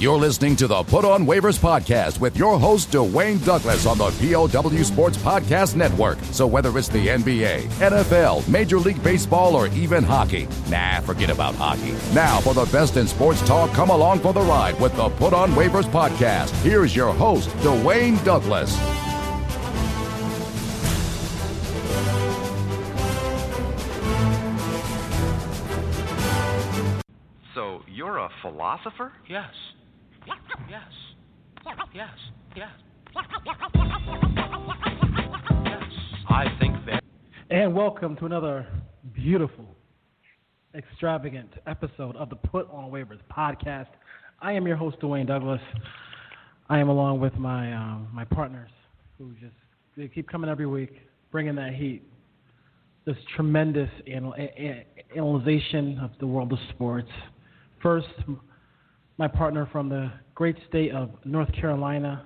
You're listening to the Put on Waivers podcast with your host, Dwayne Douglas, on the POW Sports Podcast Network. So whether it's the NBA, NFL, Major League Baseball, or even hockey, nah, forget about hockey. Now, for the best in sports talk, come along for the ride with the Put on Waivers podcast. Here's your host, Dwayne Douglas. So you're a philosopher? Yes. Yes. Yes. Yes. Yes. I think that. And welcome to another beautiful, extravagant episode of the Put on Waivers podcast. I am your host, Dwayne Douglas. I am along with my um, my partners who just they keep coming every week, bringing that heat. This tremendous anal- a- a- analyzation of the world of sports. First, my partner from the great state of North Carolina,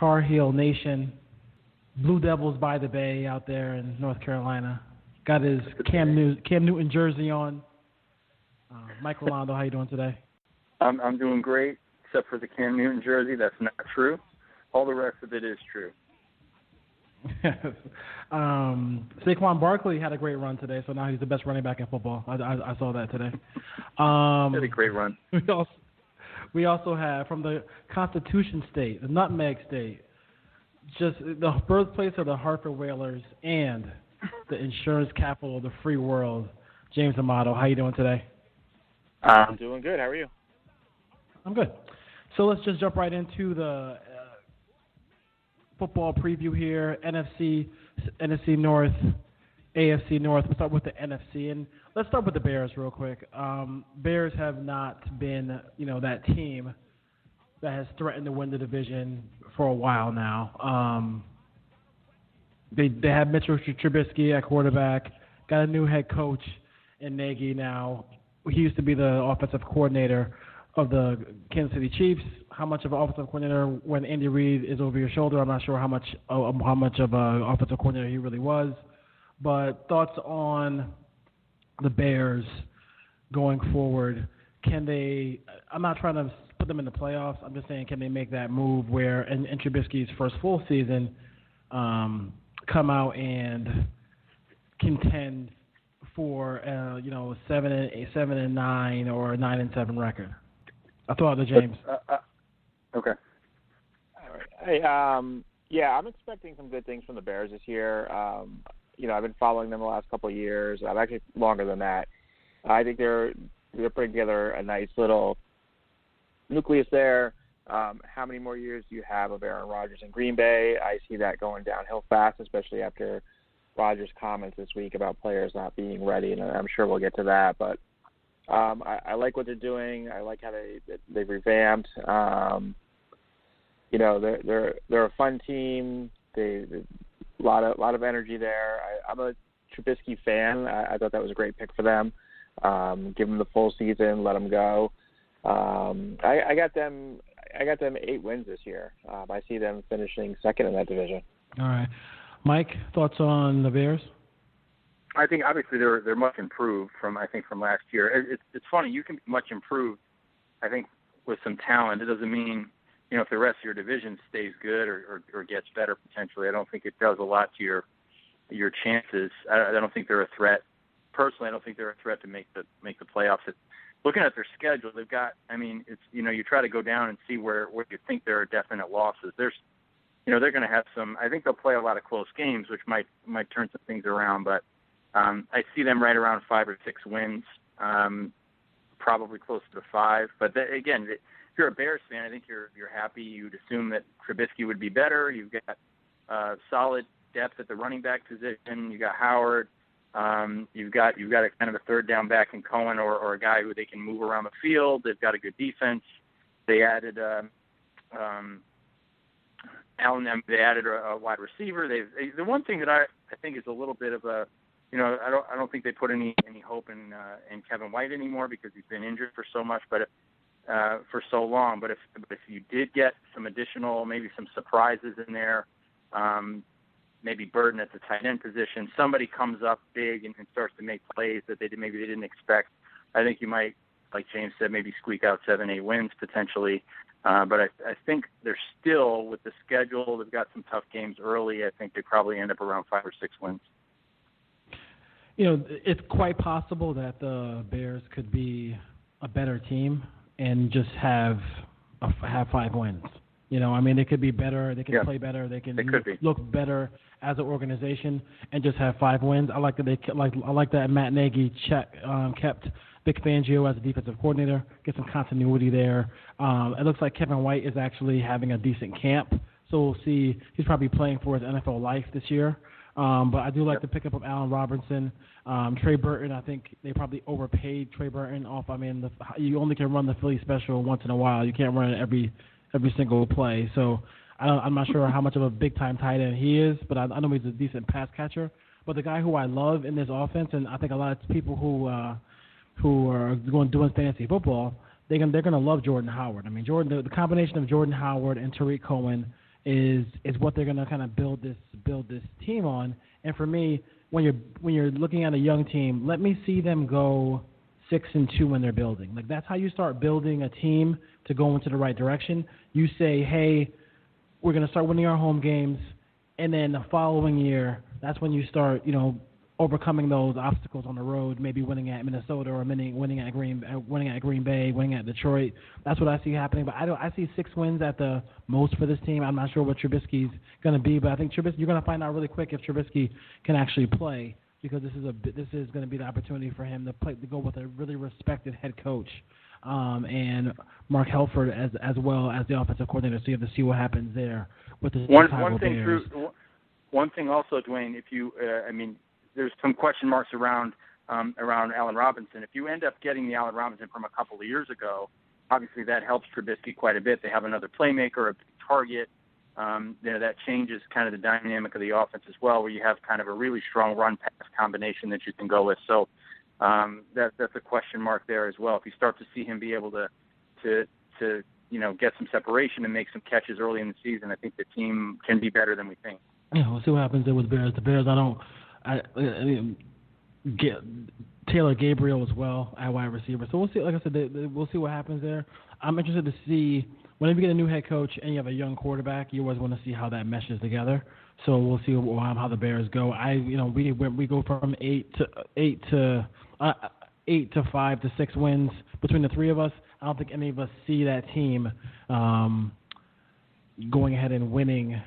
Tar Heel Nation, Blue Devils by the Bay out there in North Carolina. Got his Cam, New- Cam Newton jersey on. Uh, Mike Rolondo, how you doing today? I'm I'm doing great, except for the Cam Newton jersey. That's not true. All the rest of it is true. um, Saquon Barkley had a great run today, so now he's the best running back in football. I, I, I saw that today. Um, Had a great run. we also we also have from the Constitution State, the Nutmeg State, just the birthplace of the Hartford Whalers and the insurance capital of the free world. James Amato, how you doing today? I'm Doing good. How are you? I'm good. So let's just jump right into the uh, football preview here. NFC, NFC North, AFC North. We'll start with the NFC, and let's start with the Bears real quick. Um, Bears have not been, you know, that team that has threatened to win the division for a while now. Um, they they have Mitchell Trubisky at quarterback, got a new head coach in Nagy now. He used to be the offensive coordinator of the Kansas City Chiefs. How much of an offensive coordinator when Andy Reid is over your shoulder? I'm not sure how much uh, how much of an offensive coordinator he really was. But thoughts on the Bears going forward? Can they? I'm not trying to put them in the playoffs. I'm just saying, can they make that move where in, in Trubisky's first full season, um, come out and contend for uh, you know seven and eight, seven and nine or a nine and seven record? I throw out to James. uh, uh, okay. All right. Hey, um, yeah, I'm expecting some good things from the Bears this year. Um, you know, I've been following them the last couple of years. I've actually longer than that. I think they're they're putting together a nice little nucleus there. Um, how many more years do you have of Aaron Rodgers in Green Bay? I see that going downhill fast, especially after Rodgers' comments this week about players not being ready, and I'm sure we'll get to that. But um, I, I like what they're doing. I like how they they've revamped. Um, you know, they're they're they're a fun team. They, they a lot of lot of energy there. I, I'm a Trubisky fan. I, I thought that was a great pick for them. Um, give them the full season, let them go. Um, I, I got them. I got them eight wins this year. Um, I see them finishing second in that division. All right, Mike, thoughts on the Bears? I think obviously they're they're much improved from I think from last year. It, it's it's funny you can be much improved. I think with some talent, it doesn't mean you know if the rest of your division stays good or, or, or gets better potentially. I don't think it does a lot to your your chances. I, I don't think they're a threat. Personally, I don't think they're a threat to make the make the playoffs. It, looking at their schedule, they've got. I mean, it's you know you try to go down and see where where you think there are definite losses. There's you know they're going to have some. I think they'll play a lot of close games, which might might turn some things around, but. Um, I see them right around five or six wins, um, probably closer to five. But the, again, if you're a Bears fan, I think you're you're happy. You'd assume that Trubisky would be better. You've got uh, solid depth at the running back position. You got Howard. Um, you've got you've got a kind of a third down back in Cohen or, or a guy who they can move around the field. They've got a good defense. They added uh, um, Allen. They added a, a wide receiver. They've the one thing that I I think is a little bit of a you know, I don't I don't think they put any any hope in uh, in Kevin White anymore because he's been injured for so much, but uh, for so long. But if but if you did get some additional, maybe some surprises in there, um, maybe Burton at the tight end position, somebody comes up big and, and starts to make plays that they did, maybe they didn't expect. I think you might like James said, maybe squeak out seven, eight wins potentially. Uh, but I, I think they're still with the schedule. They've got some tough games early. I think they probably end up around five or six wins. You know, it's quite possible that the Bears could be a better team and just have a, have five wins. You know, I mean, they could be better. They can yeah. play better. They can they look, look, better as an organization and just have five wins. I like that they like. I like that Matt Nagy check, um, kept Vic Fangio as a defensive coordinator. Get some continuity there. Um, it looks like Kevin White is actually having a decent camp, so we'll see. He's probably playing for his NFL life this year. Um, but I do like yep. the pickup of Allen Robinson, um, Trey Burton. I think they probably overpaid Trey Burton off. I mean, the, you only can run the Philly special once in a while. You can't run it every every single play. So I don't, I'm not sure how much of a big time tight end he is, but I, I know he's a decent pass catcher. But the guy who I love in this offense, and I think a lot of people who uh, who are going doing fantasy football, they can, they're going to love Jordan Howard. I mean, Jordan, the, the combination of Jordan Howard and Tarik Cohen is is what they're going to kind of build this build this team on. And for me, when you're when you're looking at a young team, let me see them go six and two when they're building. Like that's how you start building a team to go into the right direction. You say, hey, we're going to start winning our home games, and then the following year, that's when you start, you know, overcoming those obstacles on the road, maybe winning at Minnesota or winning winning at Green uh, winning at Green Bay, winning at Detroit. That's what I see happening. But I don't. I see six wins at the most for this team. I'm not sure what Trubisky's going to be, but I think Trubisky. You're going to find out really quick if Trubisky can actually play because this is a this is going to be the opportunity for him to play to go with a really respected head coach. Um, and Mark Helfrich as as well as the offensive coordinator. So you have to see what happens there with the one Chicago one thing. Bears. True, one thing also, Dwayne, if you, uh, I mean, there's some question marks around um, around Allen Robinson. If you end up getting the Allen Robinson from a couple of years ago, obviously that helps Trubisky quite a bit. They have another playmaker, a big target. Um, you know, that changes kind of the dynamic of the offense as well, where you have kind of a really strong run pass combination that you can go with. So um, that that's a question mark there as well. If you start to see him be able to to to you know get some separation and make some catches early in the season, I think the team can be better than we think. Yeah, we'll see what happens there with Bears. The Bears, I don't I, I mean, get Taylor Gabriel as well at wide receiver. So we'll see. Like I said, they, they, we'll see what happens there. I'm interested to see whenever you get a new head coach and you have a young quarterback, you always want to see how that meshes together. So we'll see how the Bears go. I, you know, we we go from eight to eight to uh, eight to five to six wins between the three of us. I don't think any of us see that team um, going ahead and winning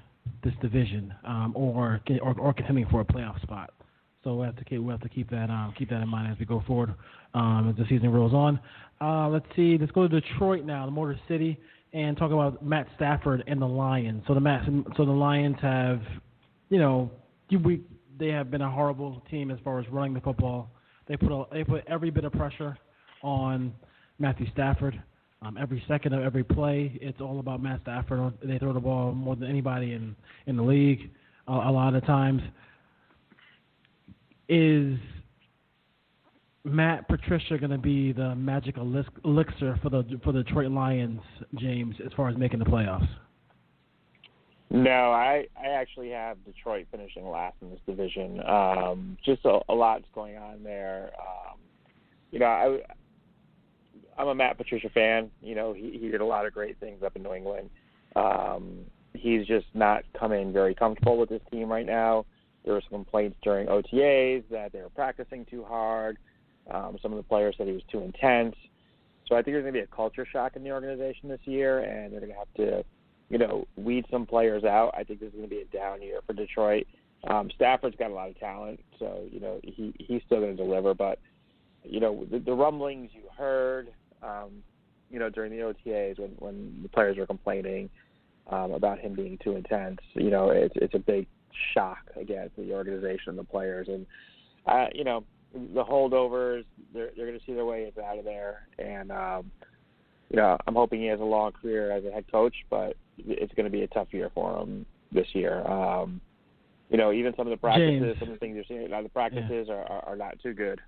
this division um, or, or or contending for a playoff spot. So we have to keep we have to keep that um, keep that in mind as we go forward um, as the season rolls on. Uh, let's see. Let's go to Detroit now, the Motor City, and talk about Matt Stafford and the Lions. So the Matt, so the Lions have, you know, we they have been a horrible team as far as running the football. They put a, they put every bit of pressure on Matthew Stafford. Um, every second of every play, it's all about Matt Stafford. They throw the ball more than anybody in in the league. a lot of times, is Matt Patricia going to be the magic elixir for the for the Detroit Lions, James, as far as making the playoffs? No, I I actually have Detroit finishing last in this division. Um, just a, a lot's going on there. Um, you know, I I'm a Matt Patricia fan. You know, he he did a lot of great things up in New England. Um, he's just not coming very comfortable with his team right now. There were some complaints during OTAs that they were practicing too hard. Um, some of the players said he was too intense. So I think there's going to be a culture shock in the organization this year, and they're going to have to, you know, weed some players out. I think this is going to be a down year for Detroit. Um, Stafford's got a lot of talent, so you know he he's still going to deliver. But you know the, the rumblings you heard um, you know, during the OTAs when when the players were complaining um, about him being too intense. You know, it's it's a big shock again to the organization and the players, and uh, you know, the holdovers they're they're going to see their way out of there, and um, you know, I'm hoping he has a long career as a head coach, but it's going to be a tough year for him this year. Um, you know, even some of the practices, James. some of the things you're seeing, the practices yeah. are, are are not too good.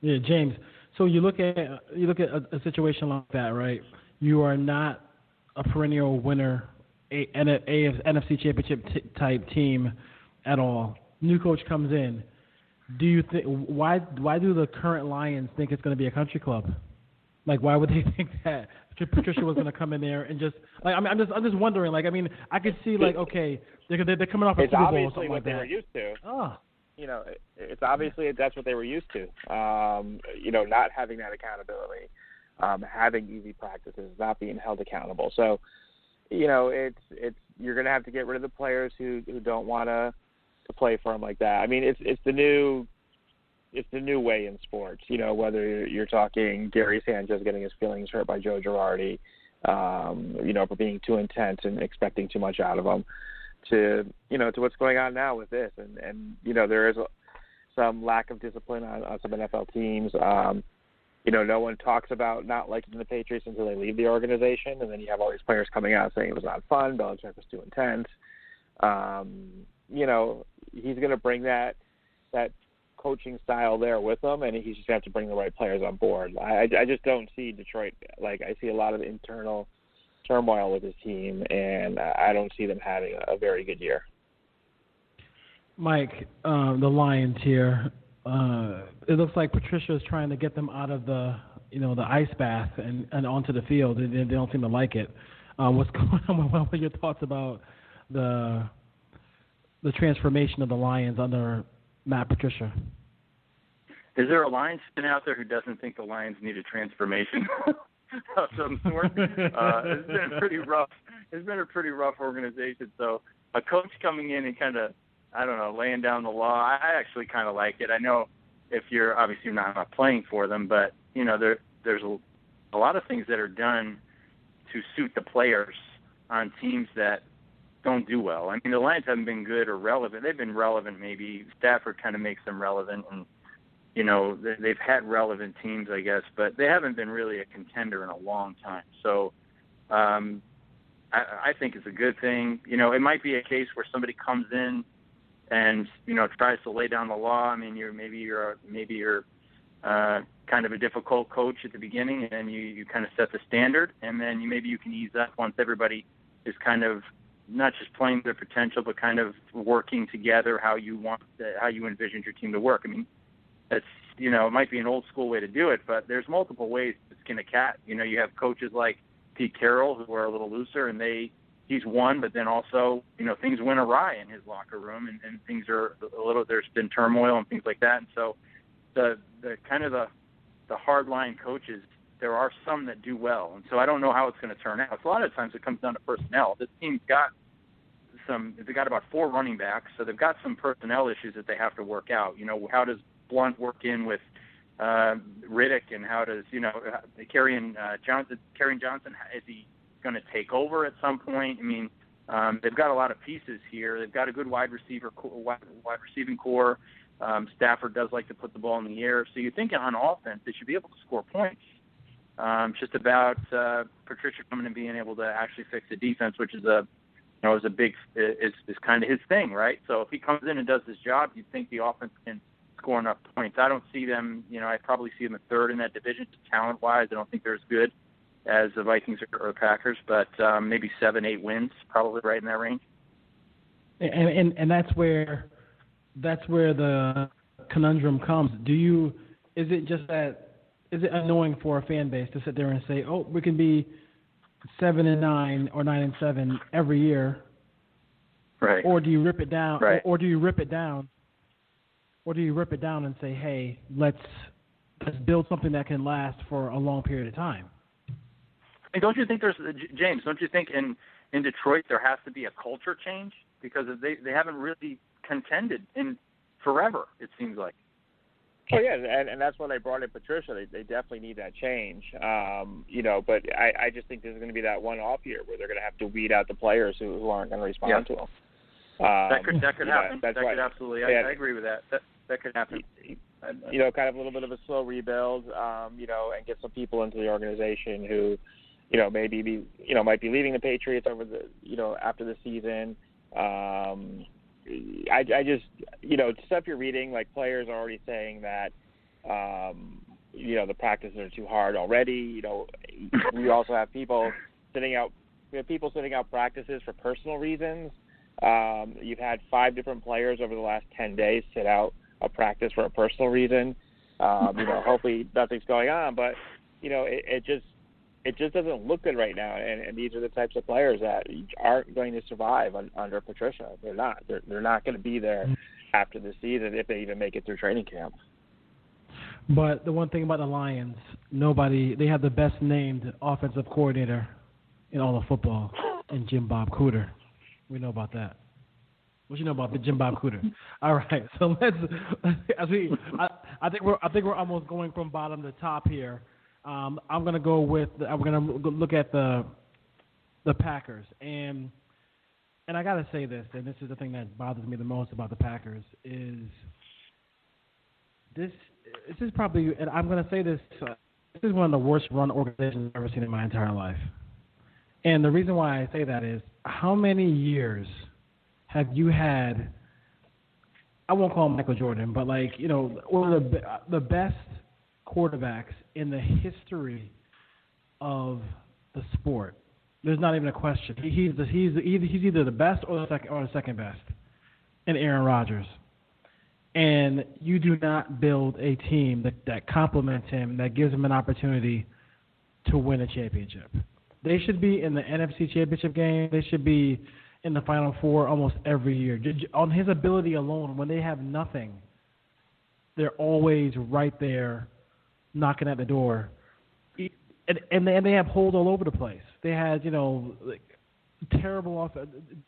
Yeah, James. So you look at you look at a, a situation like that, right? You are not a perennial winner, a, an a, NFC Championship t- type team at all. New coach comes in. Do you think why why do the current Lions think it's going to be a country club? Like, why would they think that Patricia was going to come in there and just like I mean, I'm just I'm just wondering. Like, I mean, I could see like okay, they're they're coming off a it's Super Bowl or obviously what they were used to. Oh, you know, it- it's obviously that's what they were used to. Um, you know, not having that accountability, um, having easy practices, not being held accountable. So, you know, it's it's you're going to have to get rid of the players who who don't want to to play for them like that. I mean, it's it's the new it's the new way in sports. You know, whether you're, talking Gary Sanchez getting his feelings hurt by Joe Girardi, um, you know, for being too intense and expecting too much out of them, to you know, to what's going on now with this, and and you know, there is a, some lack of discipline on, on some NFL teams. Um, you know, no one talks about not liking the Patriots until they leave the organization, and then you have all these players coming out saying it was not fun, Belichick was too intense. Um, you know, he's going to bring that that coaching style there with him, and he's just going to have to bring the right players on board. I, I just don't see Detroit like I see a lot of internal turmoil with his team, and I don't see them having a, a very good year. Mike, um, the Lions here. Uh, it looks like Patricia is trying to get them out of the you know the ice bath and, and onto the field, and they they don't seem to like it. Uh, what's going on? What are your thoughts about the the transformation of the Lions under Matt Patricia? Is there a Lions fan out there who doesn't think the Lions need a transformation of some sort? uh, it's been pretty rough. It's been a pretty rough organization. So a coach coming in and kind of, I don't know, laying down the law. I I actually kind of like it. I know if you're obviously you're not, not playing for them, but you know there there's a, a lot of things that are done to suit the players on teams that don't do well. I mean, the Lions haven't been good or relevant. They've been relevant, maybe. Stafford kind of makes them relevant, and you know they- they've had relevant teams, I guess, but they haven't been really a contender in a long time. So, um, I, I think it's a good thing. You know, it might be a case where somebody comes in and you know tries to lay down the law. I mean, you're maybe you're maybe you're uh, kind of a difficult coach at the beginning, and then you you kind of set the standard, and then you maybe you can ease up once everybody is kind of not just playing their potential, but kind of working together how you want the, how you envisioned your team to work. I mean, that's you know it might be an old school way to do it, but there's multiple ways to skin a cat. You know, you have coaches like Pete Carroll who are a little looser, and they he's won, but then also you know things went awry in his locker room, and, and things are a little there's been turmoil and things like that, and so the the kind of the the hardline coaches there are some that do well, and so I don't know how it's going to turn out. So a lot of times it comes down to personnel. This team's got some. They've got about four running backs, so they've got some personnel issues that they have to work out. You know, how does Blount work in with uh, Riddick, and how does you know uh, Kerryon uh, Johnson? Kerryon Johnson is he going to take over at some point? I mean, um, they've got a lot of pieces here. They've got a good wide receiver, wide, receiving corps. Um, Stafford does like to put the ball in the air, so you think on offense they should be able to score points. Um, just about uh, Patricia coming and being able to actually fix the defense, which is a you know is a big is is kind of his thing, right? So if he comes in and does his job, you'd think the offense can score enough points. I don't see them. You know, I probably see them a third in that division, talent wise. I don't think they're as good as the Vikings or, or the Packers, but um, maybe seven, eight wins, probably right in that range. And and and that's where that's where the conundrum comes. Do you is it just that is it annoying for a fan base to sit there and say, "Oh, we can be seven and nine or nine and seven every year," Right. or do you rip it down, Right. or, or do you rip it down, or do you rip it down and say, "Hey, let's let's build something that can last for a long period of time"? And don't you think there's James? Don't you think in in Detroit there has to be a culture change because they they haven't really contended in forever. It seems like. Oh yeah, and, and that's why they brought in Patricia. They, they definitely need that change, um, you know. But I, I just think there's going to be that one-off year where they're going to have to weed out the players who, who aren't going to respond Yeah. to them. Um, that could that could you know, happen. That's that why, could absolutely. yeah. I, I agree with that. That that could happen. you know, kind of a little bit of a slow rebuild, um, you know, and get some people into the organization who, you know, maybe be, you know, might be leaving the Patriots over the, you know, after the season. Um, I, I just, you know, stuff you're reading, like players are already saying that, um, you know, the practices are too hard already. You know, we also have people sitting out, we have people sitting out practices for personal reasons. Um, you've had five different players over the last 10 days sit out a practice for a personal reason. Um, you know, hopefully nothing's going on, but you know, it, it just it just doesn't look good right now. And, and these are the types of players that aren't going to survive un, under Patricia. They're not. They're they're not going to be there mm-hmm. after the season if they even make it through training camp. But the one thing about the Lions, nobody they have the best named offensive coordinator in all of football, in Jim Bob Cooter. We know about that. What you know about the Jim Bob Cooter? All right, so let's as we I, I think we're I think we're almost going from bottom to top here. Um, I'm gonna go with I'm gonna look at the the Packers and and I gotta say this, and this is the thing that bothers me the most about the Packers is this. This is probably, and I'm gonna say this. Uh, this is one of the worst run organizations I've ever seen in my entire life. And the reason why I say that is, how many years have you had? I won't call him Michael Jordan, but like you know, one of the the best quarterbacks in the history of the sport. There's not even a question. He, he's the, he's the, either he's either the best or the second or the second best, in Aaron Rodgers. And you do not build a team that that complements him, that gives him an opportunity to win a championship. They should be in the NFC Championship game. They should be in the Final Four almost every year. On his ability alone, when they have nothing, they're always right there knocking at the door. And, and, they, and they have holes all over the place. They had, you know, like, terrible off-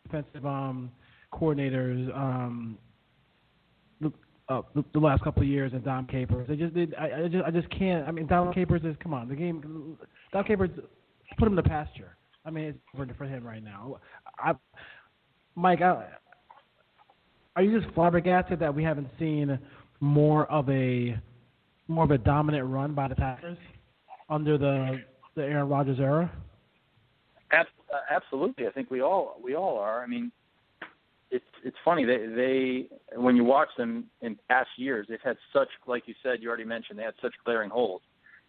defensive um, coordinators um, uh, the, last couple of years, and Dom Capers. They just did. I, I just I just can't. I mean, Dom Capers is come on. The game. Dom Capers put him in the pasture. I mean, it's for, for him right now. I, Mike, I, are you just flabbergasted that we haven't seen more of a more of a dominant run by the Packers under the the Aaron Rodgers era? Uh, absolutely, I think we all we all are. I mean, it's it's funny they they when you watch them in past years, they've had such like you said, you already mentioned they had such glaring holes.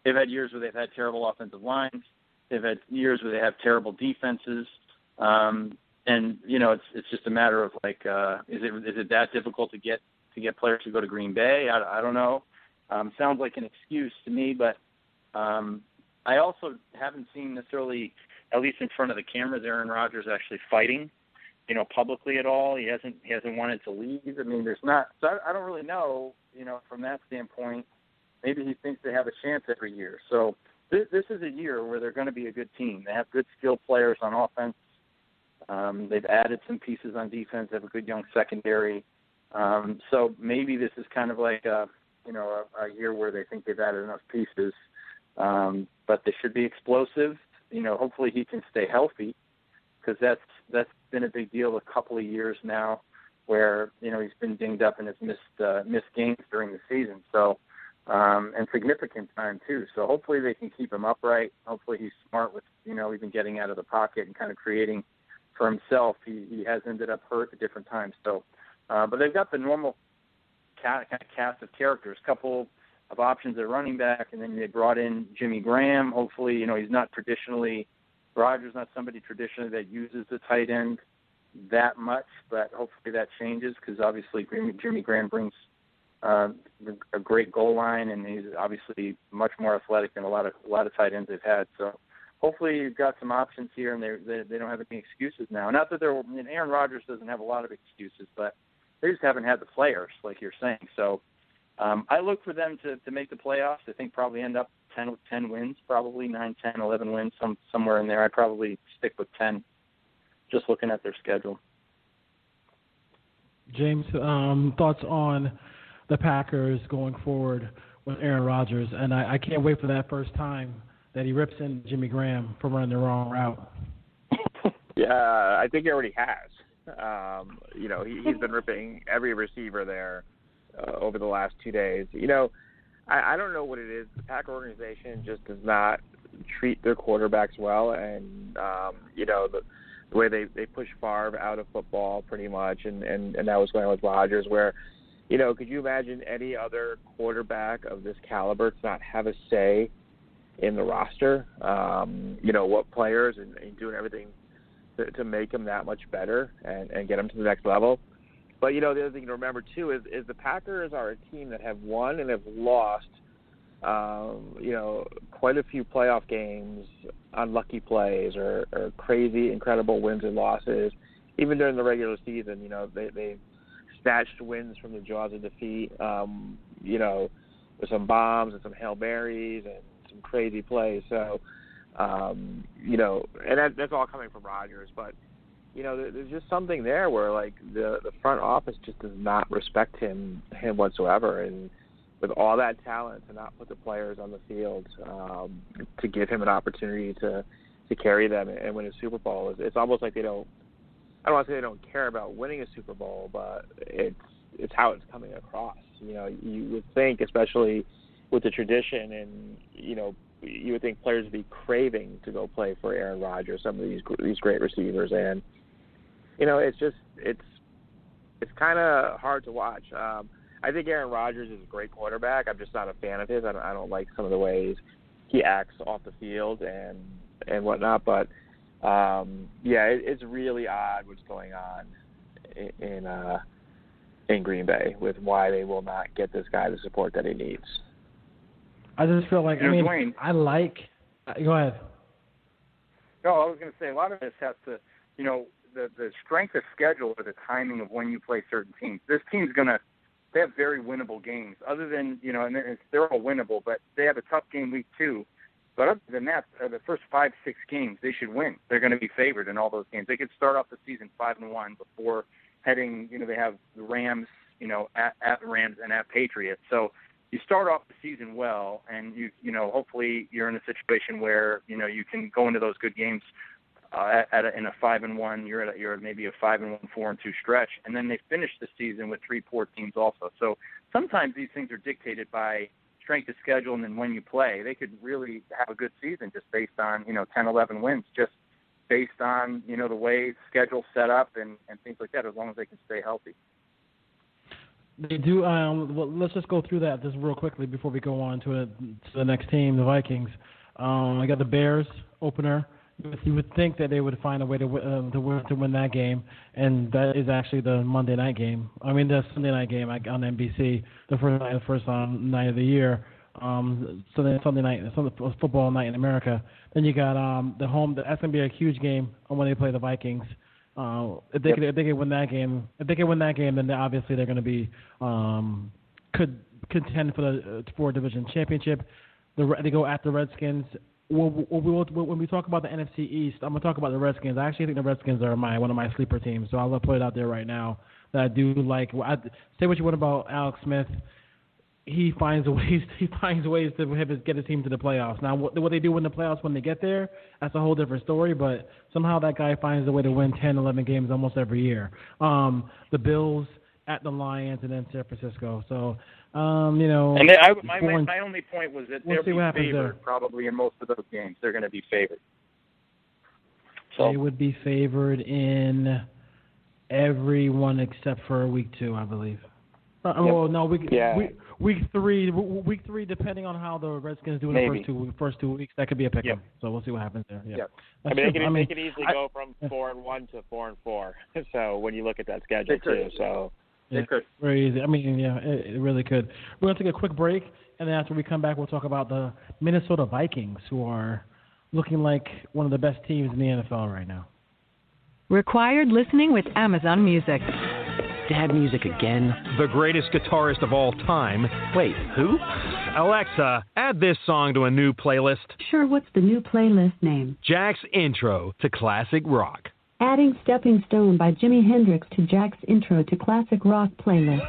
They've had years where they've had terrible offensive lines. They've had years where they have terrible defenses. Um, and you know, it's it's just a matter of like, uh, is it is it that difficult to get to get players to go to Green Bay? I, I don't know. Um, sounds like an excuse to me, but um, I also haven't seen necessarily, at least in front of the cameras, Aaron Rodgers actually fighting, you know, publicly at all. He hasn't he hasn't wanted to leave. I mean, there's not. So I, I don't really know, you know, from that standpoint. Maybe he thinks they have a chance every year. So this, this is a year where they're going to be a good team. They have good skilled players on offense. Um, they've added some pieces on defense. They have a good young secondary. Um, so maybe this is kind of like a, you know, a, a year where they think they've added enough pieces. Um, but they should be explosive. You know, hopefully he can stay healthy because that's that's been a big deal a couple of years now, where you know he's been dinged up and has missed uh, missed games during the season. So um, and significant time too. So hopefully they can keep him upright. Hopefully he's smart with you know even getting out of the pocket and kind of creating for himself. He he has ended up hurt at different times. So, uh, but they've got the normal cast, kind of cast of characters. Couple of options at running back, and then they brought in Jimmy Graham. Hopefully, you know he's not traditionally Rodgers, not somebody traditionally that uses the tight end that much, but hopefully that changes because obviously Jimmy Graham brings uh, a great goal line, and he's obviously much more athletic than a lot of a lot of tight ends they've had. So hopefully you've got some options here, and they they, they don't have any excuses now. Not that they're Aaron Rodgers doesn't have a lot of excuses, but they just haven't had the players like you're saying. So um, I look for them to to make the playoffs. I think probably end up 10 10 wins, probably 9, 10, 11 wins, some somewhere in there. I'd probably stick with 10, just looking at their schedule. James, um, thoughts on the Packers going forward with Aaron Rodgers, and I, I can't wait for that first time that he rips in Jimmy Graham for running the wrong route. yeah, I think he already has. Um, you know, he, he's been ripping every receiver there uh, over the last two days. You know, I, I don't know what it is. The Packer organization just does not treat their quarterbacks well, and um, you know the, the way they they push Favre out of football pretty much, and and and that was going with Rodgers, where you know, could you imagine any other quarterback of this caliber to not have a say in the roster? Um, you know, what players and, and doing everything to, to make them that much better and, and get them to the next level. But you know, the other thing to remember too is is the Packers are a team that have won and have lost um, you know, quite a few playoff games, unlucky plays, or, or crazy, incredible wins and losses. Even during the regular season, you know, they they snatched wins from the jaws of defeat. Um, you know, with some bombs and some hail marys and some crazy plays. So, um, you know, and that, that's all coming from Rodgers. But you know, there's just something there where like the the front office just does not respect him him whatsoever, and with all that talent to not put the players on the field um, to give him an opportunity to to carry them and win a Super Bowl, it's, it's almost like they don't. I don't want to say they don't care about winning a Super Bowl, but it's it's how it's coming across. You know, you would think, especially with the tradition, and you know, you would think players would be craving to go play for Aaron Rodgers, some of these these great receivers, and you know, it's just it's it's kind of hard to watch. Um, I think Aaron Rodgers is a great quarterback. I'm just not a fan of his. I don't, I don't like some of the ways he acts off the field and and whatnot. But um, yeah, it, it's really odd what's going on in, in uh, in Green Bay with why they will not get this guy the support that he needs. I just feel like You I mean Dwayne- I like. uh, Go ahead. No, I was going to say a lot of this has to, you know, the the strength of schedule or the timing of when you play certain teams. This team's going to they have very winnable games. Other than you know, and they're, they're all winnable, but they have a tough game week two. But other than that, uh, the first five six games they should win. They're going to be favored in all those games. They could start off the season five and one before heading. You know, they have the Rams. You know, at, at Rams and at Patriots. So you start off the season well, and you you know hopefully you're in a situation where you know you can go into those good games uh, at, at a, in a five and one. You're at a, you're at maybe a five and one, four and two stretch, and then they finish the season with three poor teams also. So sometimes these things are dictated by strength of schedule and then when you play. They could really have a good season just based on you know 10, 11 wins, just based on you know the way schedule set up and and things like that. As long as they can stay healthy. They do. Um, well, let's just go through that just real quickly before we go on to, a, to the next team, the Vikings. Um, I got the Bears opener. You would- think that they would find a way to uh, to win to win that game, and that is actually the Monday night game. I mean, the Sunday night game on NBC, the first night, the first um, night of the year. Um, Sunday Sunday night, Sunday football night in America. Then you got um the home. That's gonna be a huge game when they play the Vikings. Uh, if they Yep. could, if they could win that game, if they can win that game, then they- obviously they're going to be um, could contend for the uh, for a division championship. The they go at the Redskins. When we, when we talk about the NFC East, I'm to talk about the Redskins. I actually think the Redskins are my one of my sleeper teams, so I'll put it out there right now that I do like. I, say what you want about Alex Smith he finds ways he finds ways to have his, get his team to the playoffs. Now, what, what they do in the playoffs when they get there, that's a whole different story. But somehow that guy finds a way to win 10, 11 games almost every year. Um, the Bills at the Lions and then San Francisco. So, um, you know, And they, I, my, four my only point was that We'll they'll be favored there. probably in most of those games. They're going to be favored. they would be favored in every one except for week two, I believe. Uh, Well, no, week, Yeah. week week three, week three, depending on how the Redskins do in the first two first two weeks, that could be a pick 'em. Yep. So we'll see what happens there. Yeah. Yep. I mean, they true. could, I mean, they could easily I- go from four and one to four and four. So when you look at that schedule too, so Yeah, They could. very easy. I mean, yeah, it, it really could. We're gonna take a quick break, and then after we come back, we'll talk about the Minnesota Vikings, who are looking like one of the best teams in the NFL right now. Required listening with Amazon Music. Dad music again? the greatest guitarist of all time. Wait, who? Alexa, add this song to a new playlist. Sure, what's the new playlist name? Jack's Intro to Classic Rock. Adding Stepping Stone by Jimi Hendrix to Jack's intro to classic rock playlist.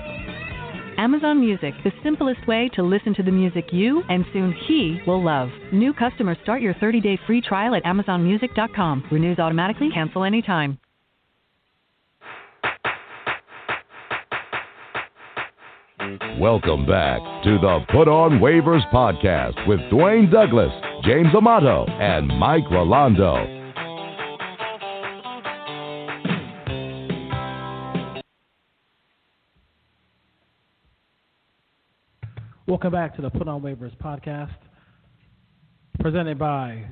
Amazon Music, the simplest way to listen to the music you and soon he will love. New customers start your 30-day free trial at amazonmusic.com. Renews automatically, cancel anytime. Welcome back to the Put On Waivers podcast with Dwayne Douglas, James Amato, and Mike Rolondo. Welcome back to the Put On Waivers podcast, presented by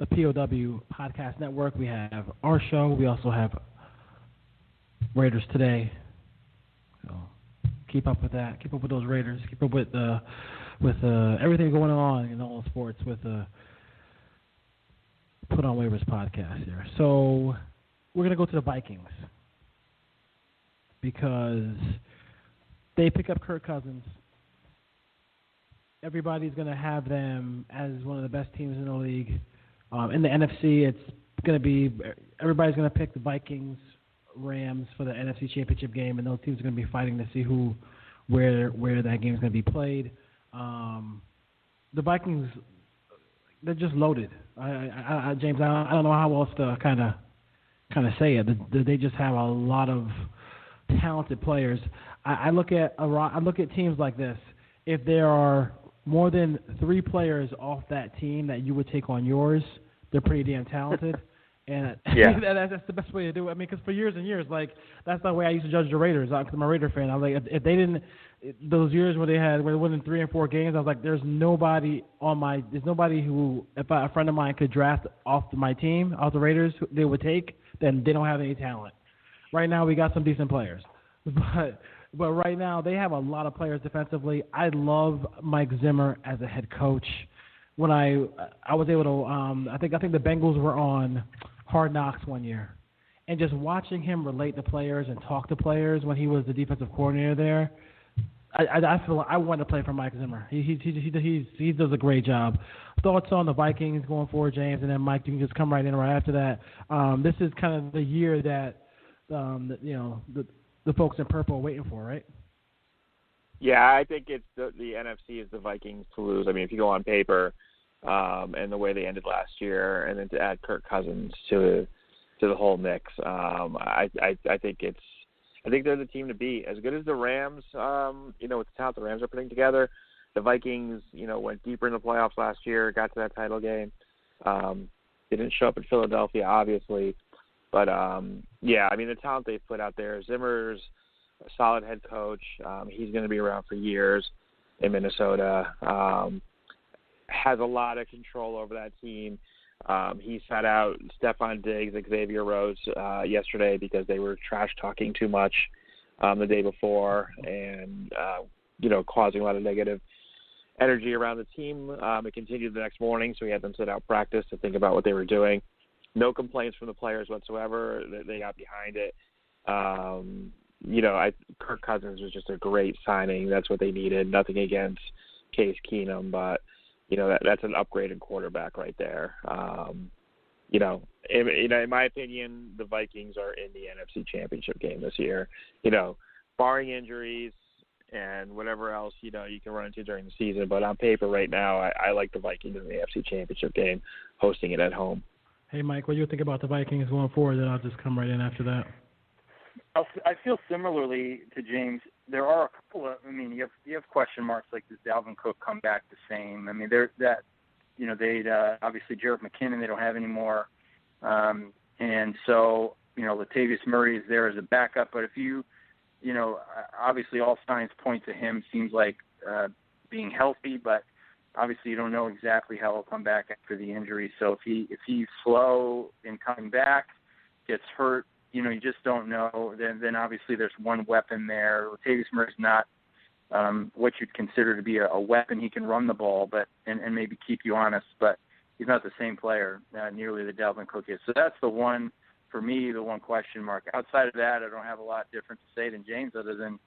the POW Podcast Network. We have our show. We also have Raiders Today. So Keep up with that. Keep up with those Raiders. Keep up with uh, with uh, everything going on in all sports with uh, Put on Waivers podcast here. So we're gonna go to the Vikings because they pick up Kirk Cousins. Everybody's gonna have them as one of the best teams in the league. Um, in the NFC, it's gonna be everybody's gonna pick the Vikings, Rams for the NFC Championship game, and those teams are gonna be fighting to see who, where where that game is gonna be played. Um, the Vikings, they're just loaded. I, I, I James, I, I don't know how else to kind of kind of say it. They, they just have a lot of talented players. I, I look at a, I look at teams like this. If there are more than three players off that team that you would take on yours, they're pretty damn talented. And yeah. that, that's the best way to do it. I mean, because for years and years, like that's the way I used to judge the Raiders. Uh, because I'm a Raider fan. I was like, if, if they didn't, those years where they had where they winning three and four games, I was like, there's nobody on my, there's nobody who, if I, a friend of mine could draft off my team, off the Raiders, they would take. Then they don't have any talent. Right now, we got some decent players, but but right now they have a lot of players defensively. I love Mike Zimmer as a head coach. When I I was able to, um, I think I think the Bengals were on Hard Knocks one year, and just watching him relate to players and talk to players when he was the defensive coordinator there, I, I, feel I want to play for Mike Zimmer. He he he he he does a great job. Thoughts on the Vikings going forward, James, and then Mike, you can just come right in right after that. Um, this is kind of the year that um, you know the the folks in purple are waiting for, right? Yeah, I think it's the, the NFC is the Vikings to lose. I mean, if you go on paper, um, and the way they ended last year, and then to add Kirk Cousins to to the whole mix, um, I, I I think it's I think they're the team to beat. As good as the Rams, um, you know, with the talent the Rams are putting together, the Vikings, you know, went deeper in the playoffs last year, got to that title game. Um, didn't show up in Philadelphia, obviously, but um, yeah, I mean the talent they've put out there. Zimmer's a solid head coach. Um, he's going to be around for years in Minnesota. Um, has a lot of control over that team. Um, he sat out Stefon Diggs, Xavier Rhodes uh, yesterday because they were trash talking too much um, the day before, and uh, you know causing a lot of negative energy around the team. Um, it continued the next morning, so we had them sit out practice to think about what they were doing. No complaints from the players whatsoever. They, got behind it. Um, you know, I Kirk Cousins was just a great signing. That's what they needed. Nothing against Case Keenum, but you know that that's an upgraded quarterback right there. Um, you know, in, you know, in my opinion, the Vikings are in the NFC Championship game this year. You know, barring injuries and whatever else you know you can run into during the season, but on paper right now, I, I like the Vikings in the NFC Championship game, hosting it at home. Hey, Mike, what do you think about the Vikings going forward? Then I'll just come right in after that. I feel similarly to James. There are a couple of. I mean, you have you have question marks like does Dalvin Cook come back the same? I mean, there that you know they uh, obviously Jerick McKinnon they don't have anymore, um, and so you know Latavius Murray is there as a backup. But if you you know obviously all signs point to him seems like uh, being healthy, but obviously you don't know exactly how he'll come back after the injury. So if he if he's slow in coming back, gets hurt you know, you just don't know. Then, then obviously there's one weapon there. Latavius Murray's not um, what you'd consider to be a, a weapon. He can run the ball, but and, and maybe keep you honest, but he's not the same player uh, nearly that Dalvin Cook is. So that's the one for me, the one question mark. Outside of that, I don't have a lot different to say than James, other than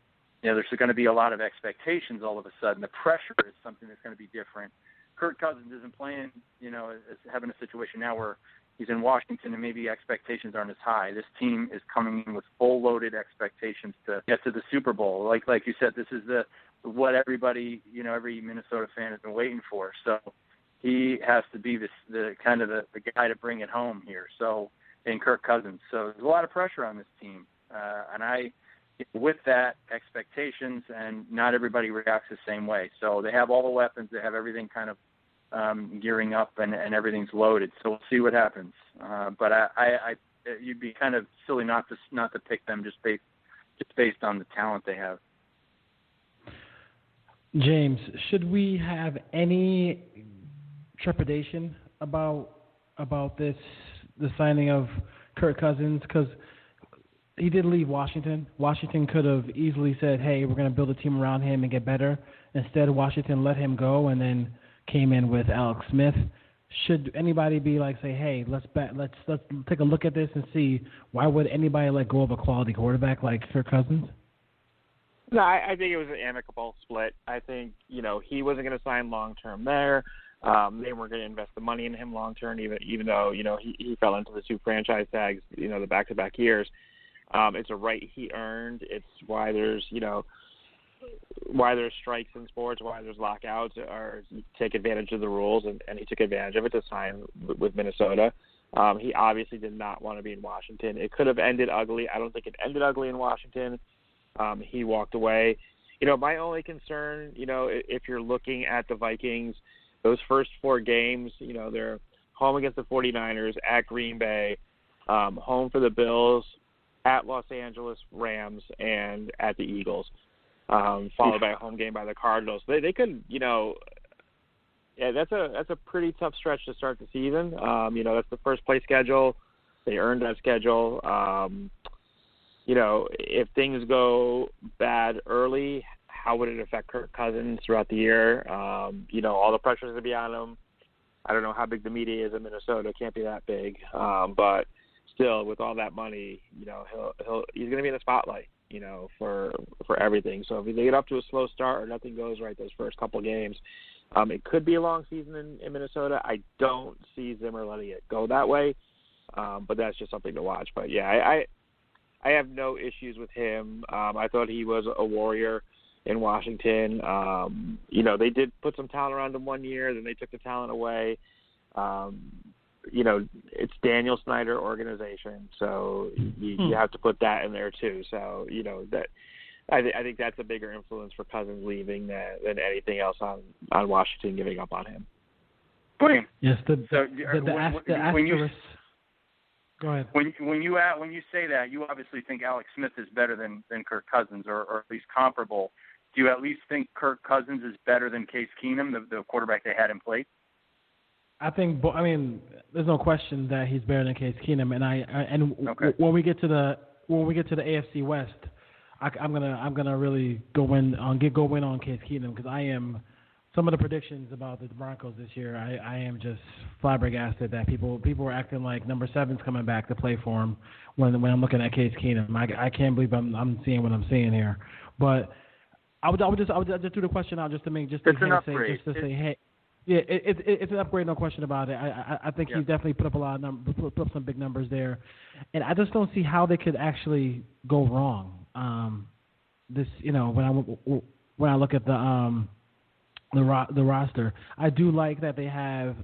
you know, there's going to be a lot of expectations all of a sudden. The pressure is something that's going to be different. Kirk Cousins isn't playing, you know, is having a situation now where he's in Washington and maybe expectations aren't as high. This team is coming in with full loaded expectations to get to the Super Bowl. Like like you said, this is the what everybody you know every Minnesota fan has been waiting for. So he has to be this the kind of the, the guy to bring it home here. So in Kirk Cousins. So there's a lot of pressure on this team, uh, and I with that expectations and not everybody reacts the same way. So they have all the weapons, they have everything kind of um, gearing up and, and everything's loaded. So we'll see what happens. Uh, but I, I, I, you'd be kind of silly not to not to pick them just based just based on the talent they have. James, should we have any trepidation about about this the signing of Kirk Cousins? Because he did leave Washington. Washington could have easily said, "Hey, we're going to build a team around him and get better." Instead, Washington let him go and then came in with Alex Smith. Should anybody be like, say, "Hey, let's bet, let's let's take a look at this and see why would anybody let go of a quality quarterback like Kirk Cousins?" No, I, I think it was an amicable split. I think you know he wasn't going to sign long term there. Um, they weren't going to invest the money in him long term, even even though you know he, he fell into the two franchise tags, you know, the back to back years. Um, it's a right he earned. It's why there's you know why there's strikes in sports, why there's lockouts, or take advantage of the rules, and, and he took advantage of it to sign with, Minnesota. Um, he obviously did not want to be in Washington. It could have ended ugly. I don't think it ended ugly in Washington. Um, he walked away. You know, my only concern, you know, if you're looking at the Vikings, those first four games, you know, they're home against the 49ers, at Green Bay, um, home for the Bills, at Los Angeles Rams, and at the Eagles, um, followed by a home game by the Cardinals. They they could, you know, yeah, that's a that's a pretty tough stretch to start the season. Um, you know, that's the first place schedule. They earned that schedule. Um, you know, if things go bad early, how would it affect Kirk Cousins throughout the year? Um, you know, all the pressure's gonna be on him. I don't know how big the media is in Minnesota. It can't be that big, um, but still, with all that money, you know, he'll he'll he's gonna be in the spotlight. You know, for for everything. So if they get up to a slow start or nothing goes right those first couple games, um, it could be a long season in, in Minnesota. I don't see Zimmer letting it go that way, um, but that's just something to watch. But yeah, I, I I have no issues with him. Um, I thought he was a warrior in Washington. Um, you know, they did put some talent around him one year, then they took the talent away. Um, you know, it's Daniel Snyder organization, so you, Hmm. you have to put that in there too. So you know that I, th- I think that's a bigger influence for Cousins leaving than, than anything else on on Washington giving up on him. William, Yes, the So, the, the, when- ast- the when you- asterisk. Go ahead. when when you a- when you say that, you obviously think Alex Smith is better than than Kirk Cousins, or, or at least comparable. Do you at least think Kirk Cousins is better than Case Keenum, the, the quarterback they had in place? I think. I mean, there's no question that he's better than Case Keenum, and I, and Okay. when we get to the when we get to the AFC West, I, am gonna I'm gonna really go in on get go in on Case Keenum because I am some of the predictions about the Broncos this year. I, I am just flabbergasted that people people were acting like number seven's coming back to play for him when when I'm looking at Case Keenum. I, I can't believe I'm I'm seeing what I'm seeing here, but. I would, I would just, I would just do the question out just to make, just to It's say, just to say, hey, yeah, it, it, it, it's an upgrade, no question about it. I, I, I think Yeah. he's definitely put up a lot of put, put up some big numbers there, and I just don't see how they could actually go wrong. Um, this, you know, when I when I look at the um the ro- the roster, I do like that they have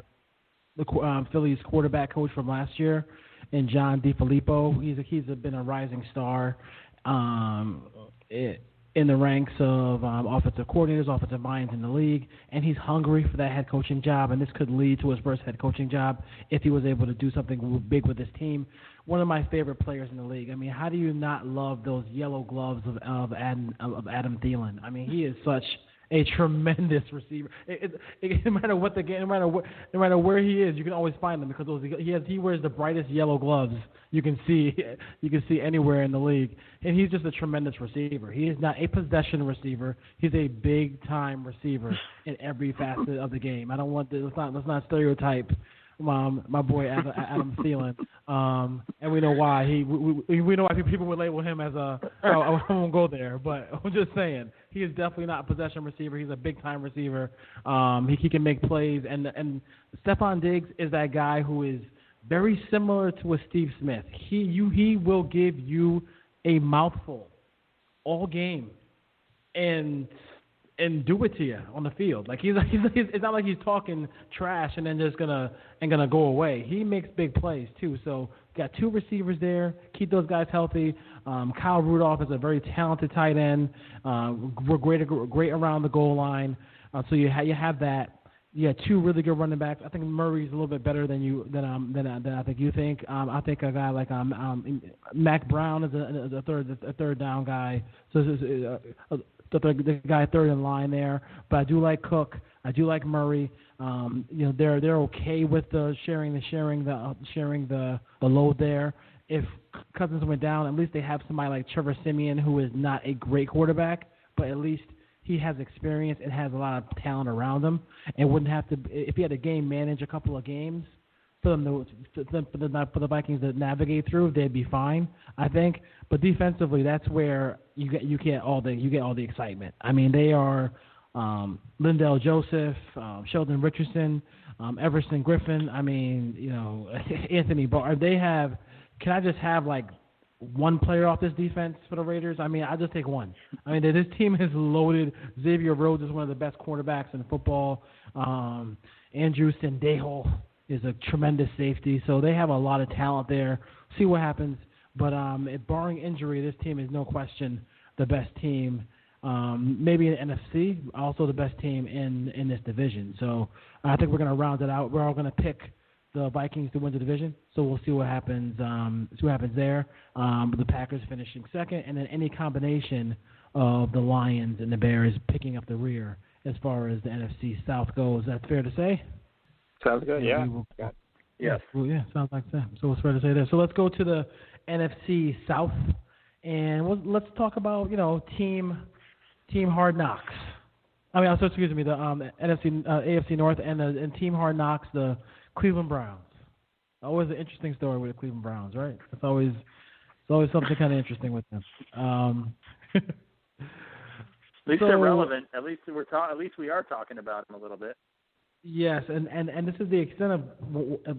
the um, Phillies quarterback coach from last year, and John DeFilippo. He's a, he's a, been a rising star. Um, it, in the ranks of um, offensive coordinators, offensive minds in the league, and he's hungry for that head coaching job. And this could lead to his first head coaching job if he was able to do something big with his team. One of my favorite players in the league. I mean, how do you not love those yellow gloves of of Adam, of Adam Thielen? I mean, he is such a tremendous receiver. It, it, it, no matter what the game, no matter what, no matter where he is, you can always find him because those, he has he wears the brightest yellow gloves you can see you can see anywhere in the league, and he's just a tremendous receiver. He is not a possession receiver. He's a big time receiver in every facet of the game. I don't want to let's not let's not stereotype um, my boy Adam, Adam Thielen, um, and we know why he we, we, know why people would label him as a. I, I won't go there, but I'm just saying he is definitely not a possession receiver. He's a big time receiver. Um, he, he can make plays, and and Stefon Diggs is that guy who is very similar to a Steve Smith. He you he will give you a mouthful all game, and and do it to you on the field. Like he's, he's, he's it's not like he's talking trash and then just gonna and gonna go away. He makes big plays too. So got two receivers there. Keep those guys healthy. Um, Kyle Rudolph is a very talented tight end. Uh, we're great great around the goal line. Uh, so you ha- you have that. Yeah, two really good running backs. I think Murray's a little bit better than you than um than, uh, than I think you think. Um, I think a guy like um um Mac Brown is a, a third a third down guy. So uh, the, the, guy third in line there. But I do like Cook. I do like Murray. Um, you know they're they're okay with the sharing the sharing the uh, sharing the the load there. If Cousins went down, at least they have somebody like Trevor Siemian who is not a great quarterback, but at least he has experience and has a lot of talent around him, and wouldn't have to if he had to game manage a couple of games for them to for the for the Vikings to navigate through, they'd be fine, I think. But defensively, that's where you get you get all the you get all the excitement. I mean, they are um, Linval Joseph, um, Sheldon Richardson, um, Everson Griffen. I mean, you know, Anthony Barr. They have. Can I just have like one player off this defense for the Raiders? I mean, I just take one. I mean, this team is loaded. Xavier Rhodes is one of the best quarterbacks in football. Um, Andrew Sendejo is a tremendous safety. So they have a lot of talent there. See what happens. But um, barring injury, this team is no question the best team. Um, maybe in the NFC, also the best team in in this division. So I think we're going to round it out. We're all going to pick the Vikings to win the division. So we'll see what happens. Um, see what happens there. Um, the Packers finishing second, and then any combination of the Lions and the Bears picking up the rear as far as the NFC South goes. That's fair to say. Sounds good. Yeah. Will, Yes. Well, yeah, sounds like that. So it's fair to say that. So let's go to the NFC South, and we'll, let's talk about you know team team Hard Knocks. I mean, also excuse me, the um, NFC uh, AFC North and the and team Hard Knocks, the Cleveland Browns. Always an interesting story with the Cleveland Browns, right? It's always it's always something kind of interesting with them. Um, At least So- they're relevant. At least we're ta- At least we are talking about them a little bit. Yes, and, and, and this is the extent of,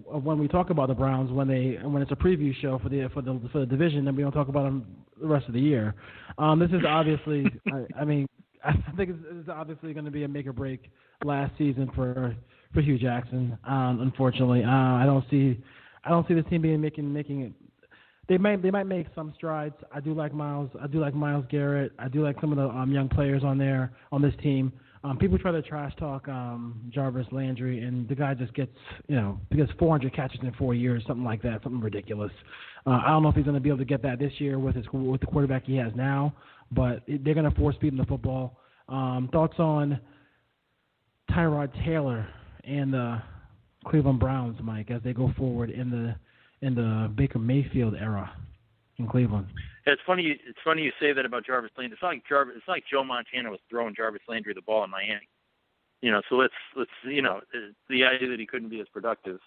of when we talk about the Browns when they when it's a preview show for the for the for the division, and we don't talk about them the rest of the year. Um, this is obviously, I, I mean, I think it's, it's obviously going to be a make or break last season for for Hue Jackson. Um, unfortunately, uh, I don't see I don't see this team being making making it. They might they might make some strides. I do like Myles. I do like Myles Garrett. I do like some of the um, young players on there on this team. Um, people try to trash talk um, Jarvis Landry, and the guy just gets, you know, gets 400 catches in four years, something like that, something ridiculous. Uh, I don't know if he's going to be able to get that this year with his with the quarterback he has now, but they're going to force feed him the football. Um, thoughts on Tyrod Taylor and the Cleveland Browns, Mike, as they go forward in the in the Baker Mayfield era in Cleveland. It's funny. It's funny you say that about Jarvis Landry. It's like Jarvis. It's like Joe Montana was throwing Jarvis Landry the ball in Miami. You know, so let's let's you know uh, the idea that he couldn't be as productive.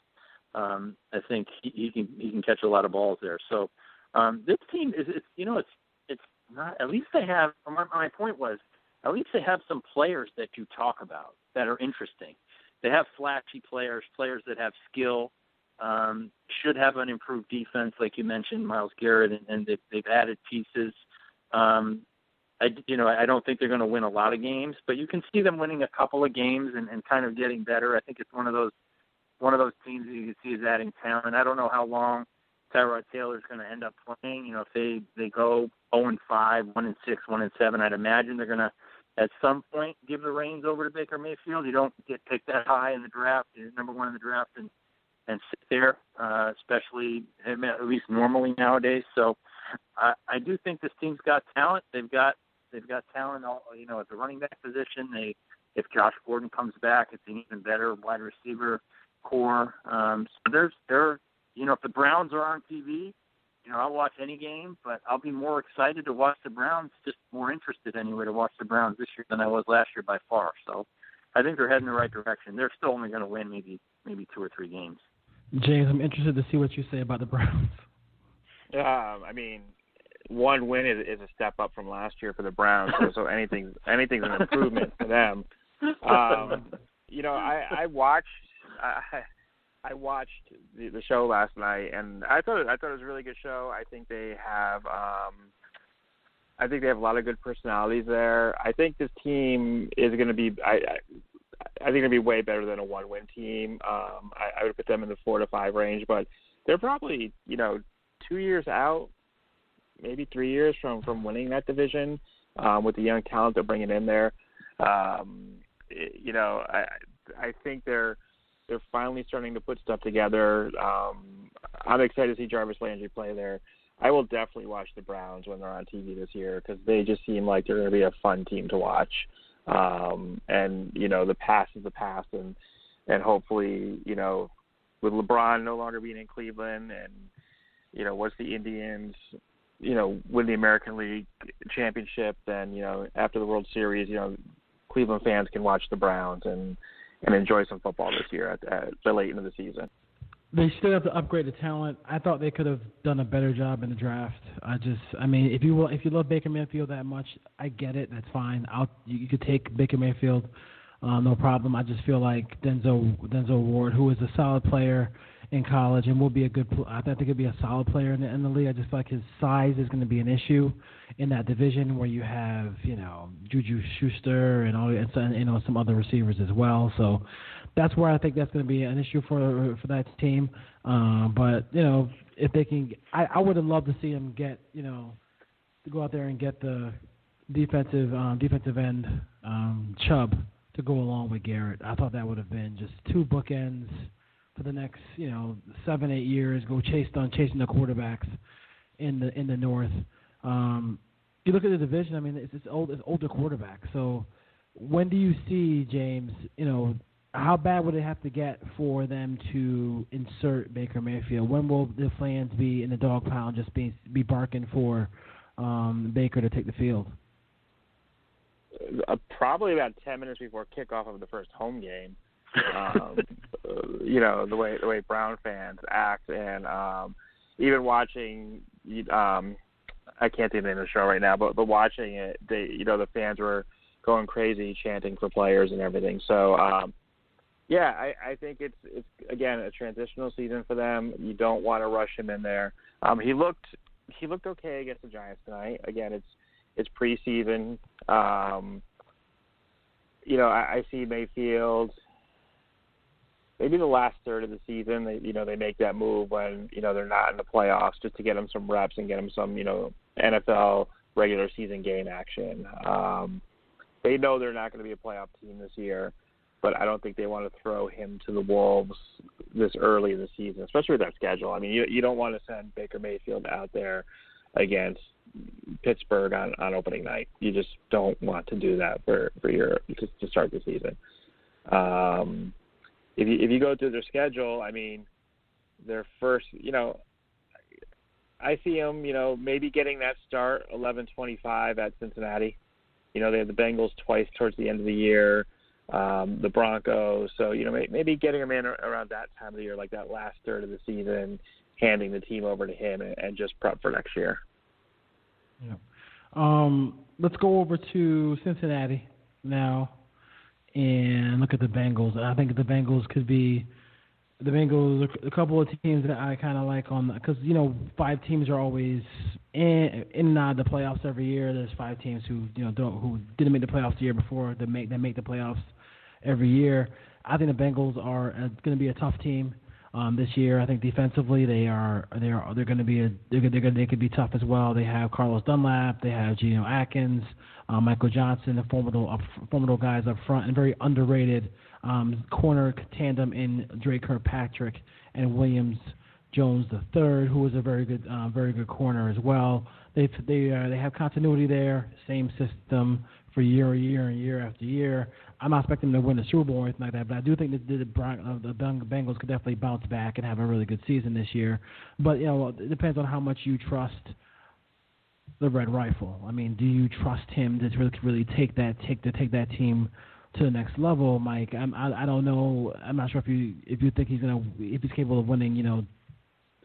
Um, I think he, he can he can catch a lot of balls there. So um, this team is it's you know it's it's not at least they have. My, my point was at least they have some players that you talk about that are interesting. They have flashy players, players that have skill um, should have an improved defense, like you mentioned, Myles Garrett, and, and they've, they've added pieces. Um, I, you know, I don't think they're going to win a lot of games, but you can see them winning a couple of games and, and kind of getting better. I think it's one of those one of those teams that you can see is adding talent. I don't know how long Tyrod Taylor is going to end up playing. You know, if they they go 0 and 5, 1 and 6, 1 and 7, I'd imagine they're going to at some point give the reins over to Baker Mayfield. You don't get picked that high in the draft, you're number one in the draft, and and sit there, uh, especially at least normally nowadays. So I, I do think this team's got talent. They've got they've got talent. All, you know, at the running back position. They if Josh Gordon comes back, it's an even better wide receiver core. Um, so there's there. You know, if the Browns are on TV, you know, I'll watch any game, but I'll be more excited to watch the Browns. Just more interested anyway to watch the Browns this year than I was last year by far. So I think they're heading the right direction. They're still only going to win maybe maybe two or three games. James, I'm interested to see what you say about the Browns. Um, I mean, one win is, is a step up from last year for the Browns, so, so anything anything's an improvement for them. Um, you know, I I watched I I watched the, the show last night, and I thought I thought it was a really good show. I think they have um, I think they have a lot of good personalities there. I think this team is going to be I. I I think gonna be way better than a one-win team. Um, I, I would put them in the four to five range, but they're probably you know two years out, maybe three years from from winning that division um, with the young talent they're bringing in there. Um, you know, I I think they're they're finally starting to put stuff together. Um, I'm excited to see Jarvis Landry play there. I will definitely watch the Browns when they're on TV this year because they just seem like they're going to be a fun team to watch. Um, and you know, the past is the past, and and hopefully, you know, with LeBron no longer being in Cleveland and you know, once the Indians, you know, win the American League championship, then you know, after the World Series, you know, Cleveland fans can watch the Browns and and enjoy some football this year at, at the late end of the season. They still have to upgrade the talent. I thought they could have done a better job in the draft. I just, I mean, if you will, if you love Baker Mayfield that much, I get it. That's fine. I'll you, you could take Baker Mayfield, uh, no problem. I just feel like Denzel Denzel Ward, who is a solid player in college and will be a good. I think he'll be a solid player in the, in the league. I just feel like his size is going to be an issue in that division where you have you know Juju Schuster and all and you know some other receivers as well. So that's where I think that's going to be an issue for for that team. Uh, but you know if they can, I, I would have loved to see him get you know to go out there and get the defensive um, defensive end um, Chubb to go along with Garrett. I thought that would have been just two bookends for the next, you know, seven, eight years, go chase on chasing the quarterbacks in the in the north. Um, you look at the division. I mean, it's it's old, it's older quarterbacks. So when do you see James? You know, how bad would it have to get for them to insert Baker Mayfield? When will the fans be in the dog pound, just be be barking for um, Baker to take the field? Uh, probably about ten minutes before kickoff of the first home game um, you know the way the way Brown fans act, and um, even watching. Um, I can't think of the name of the show right now, but but watching it, they you know the fans were going crazy, chanting for players and everything. So um, yeah, I, I think it's it's again a transitional season for them. You don't want to rush him in there. Um, he looked he looked okay against the Giants tonight. Again, it's it's preseason. Um, you know, I, I see Mayfield maybe the last third of the season, they you know they make that move when you know they're not in the playoffs just to get them some reps and get them some you know NFL regular season game action. Um, they know they're not going to be a playoff team this year, but I don't think they want to throw him to the wolves this early in the season, especially with that schedule. I mean, you you don't want to send Baker Mayfield out there against Pittsburgh on on opening night. You just don't want to do that for for your to, to start the season. Um, if you if you go through their schedule, I mean, their first, you know, I see them, you know, maybe getting that start 11-25 at Cincinnati. You know, they have the Bengals twice towards the end of the year, um, the Broncos. So you know, maybe getting them in around that time of the year, like that last third of the season, handing the team over to him and, and just prep for next year. Yeah. Um, let's go over to Cincinnati now and look at the Bengals. I think the Bengals could be the Bengals. A couple of teams that I kind of like on because you know five teams are always in in of the playoffs every year. There's five teams who you know don't who didn't make the playoffs the year before that make that make the playoffs every year. I think the Bengals are going to be a tough team um, this year. I think defensively they are they are they're going to be a they're, they're going they could be tough as well. They have Carlos Dunlap, they have Geno Atkins, uh, Michael Johnson, the formidable uh, formidable guys up front, and very underrated um, corner tandem in Dre Kirkpatrick and Williams Jones third, who is a very good uh, very good corner as well. They they uh, they have continuity there, same system for year and year and year after year. I'm not expecting them to win the Super Bowl or anything like that, but I do think that the, uh, the Bengals could definitely bounce back and have a really good season this year. But you know, it depends on how much you trust the Red Rifle. I mean, do you trust him to really really take that take to take that team to the next level, Mike? I'm, I I don't know. I'm not sure if you if you think he's gonna if he's capable of winning, you know,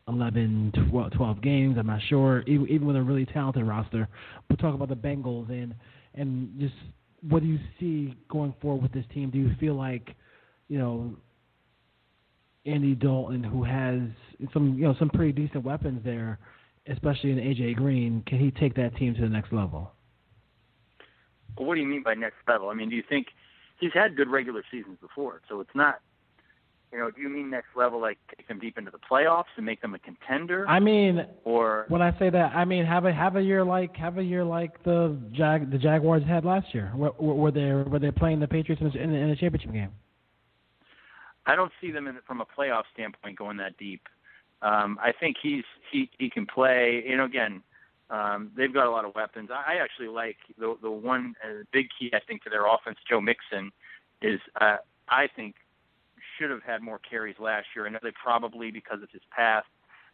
11, 12, 12 games. I'm not sure. Even, even with a really talented roster. But talk about the Bengals and and just what do you see going forward with this team? Do you feel like, you know, Andy Dalton, who has some you know some pretty decent weapons there, especially in AJ Green, can he take that team to the next level? Well, what do you mean by next level? I mean, do you think he's had good regular seasons before? So it's not you know, do you mean next level, like take them deep into the playoffs and make them a contender? I mean, or when I say that, I mean have a have a year like have a year like the Jag the Jaguars had last year, where, where they were they playing the Patriots in the, in the championship game. I don't see them in, from a playoff standpoint going that deep. Um, I think he's he he can play. You know, again, um, they've got a lot of weapons. I, I actually like the the one uh, big key I think to their offense. Joe Mixon is uh, I think should have had more carries last year. I know they probably, because of his past,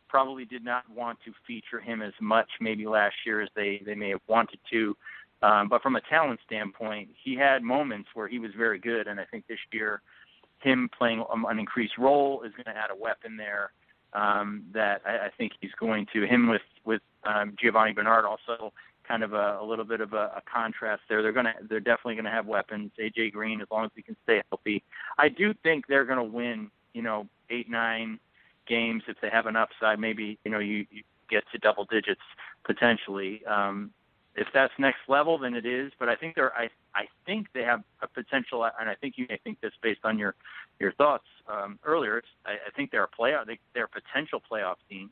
probably did not want to feature him as much maybe last year as they they may have wanted to. Um, but from a talent standpoint, he had moments where he was very good, and I think this year, him playing an increased role is going to add a weapon there um, that I, I think he's going to. Him with with um, Giovani Bernard also kind of a, a little bit of a, a contrast there. They're gonna they're definitely to have weapons. AJ Green, as long as he can stay healthy, I do think they're to win. You know, eight nine games if they have an upside. Maybe you know you, you get to double digits potentially. Um, if that's next level, then it is. But I think they're I I think they have a potential, and I think you may think this based on your your thoughts um, earlier. I, I think they're a playoff. They, they're a potential playoff team.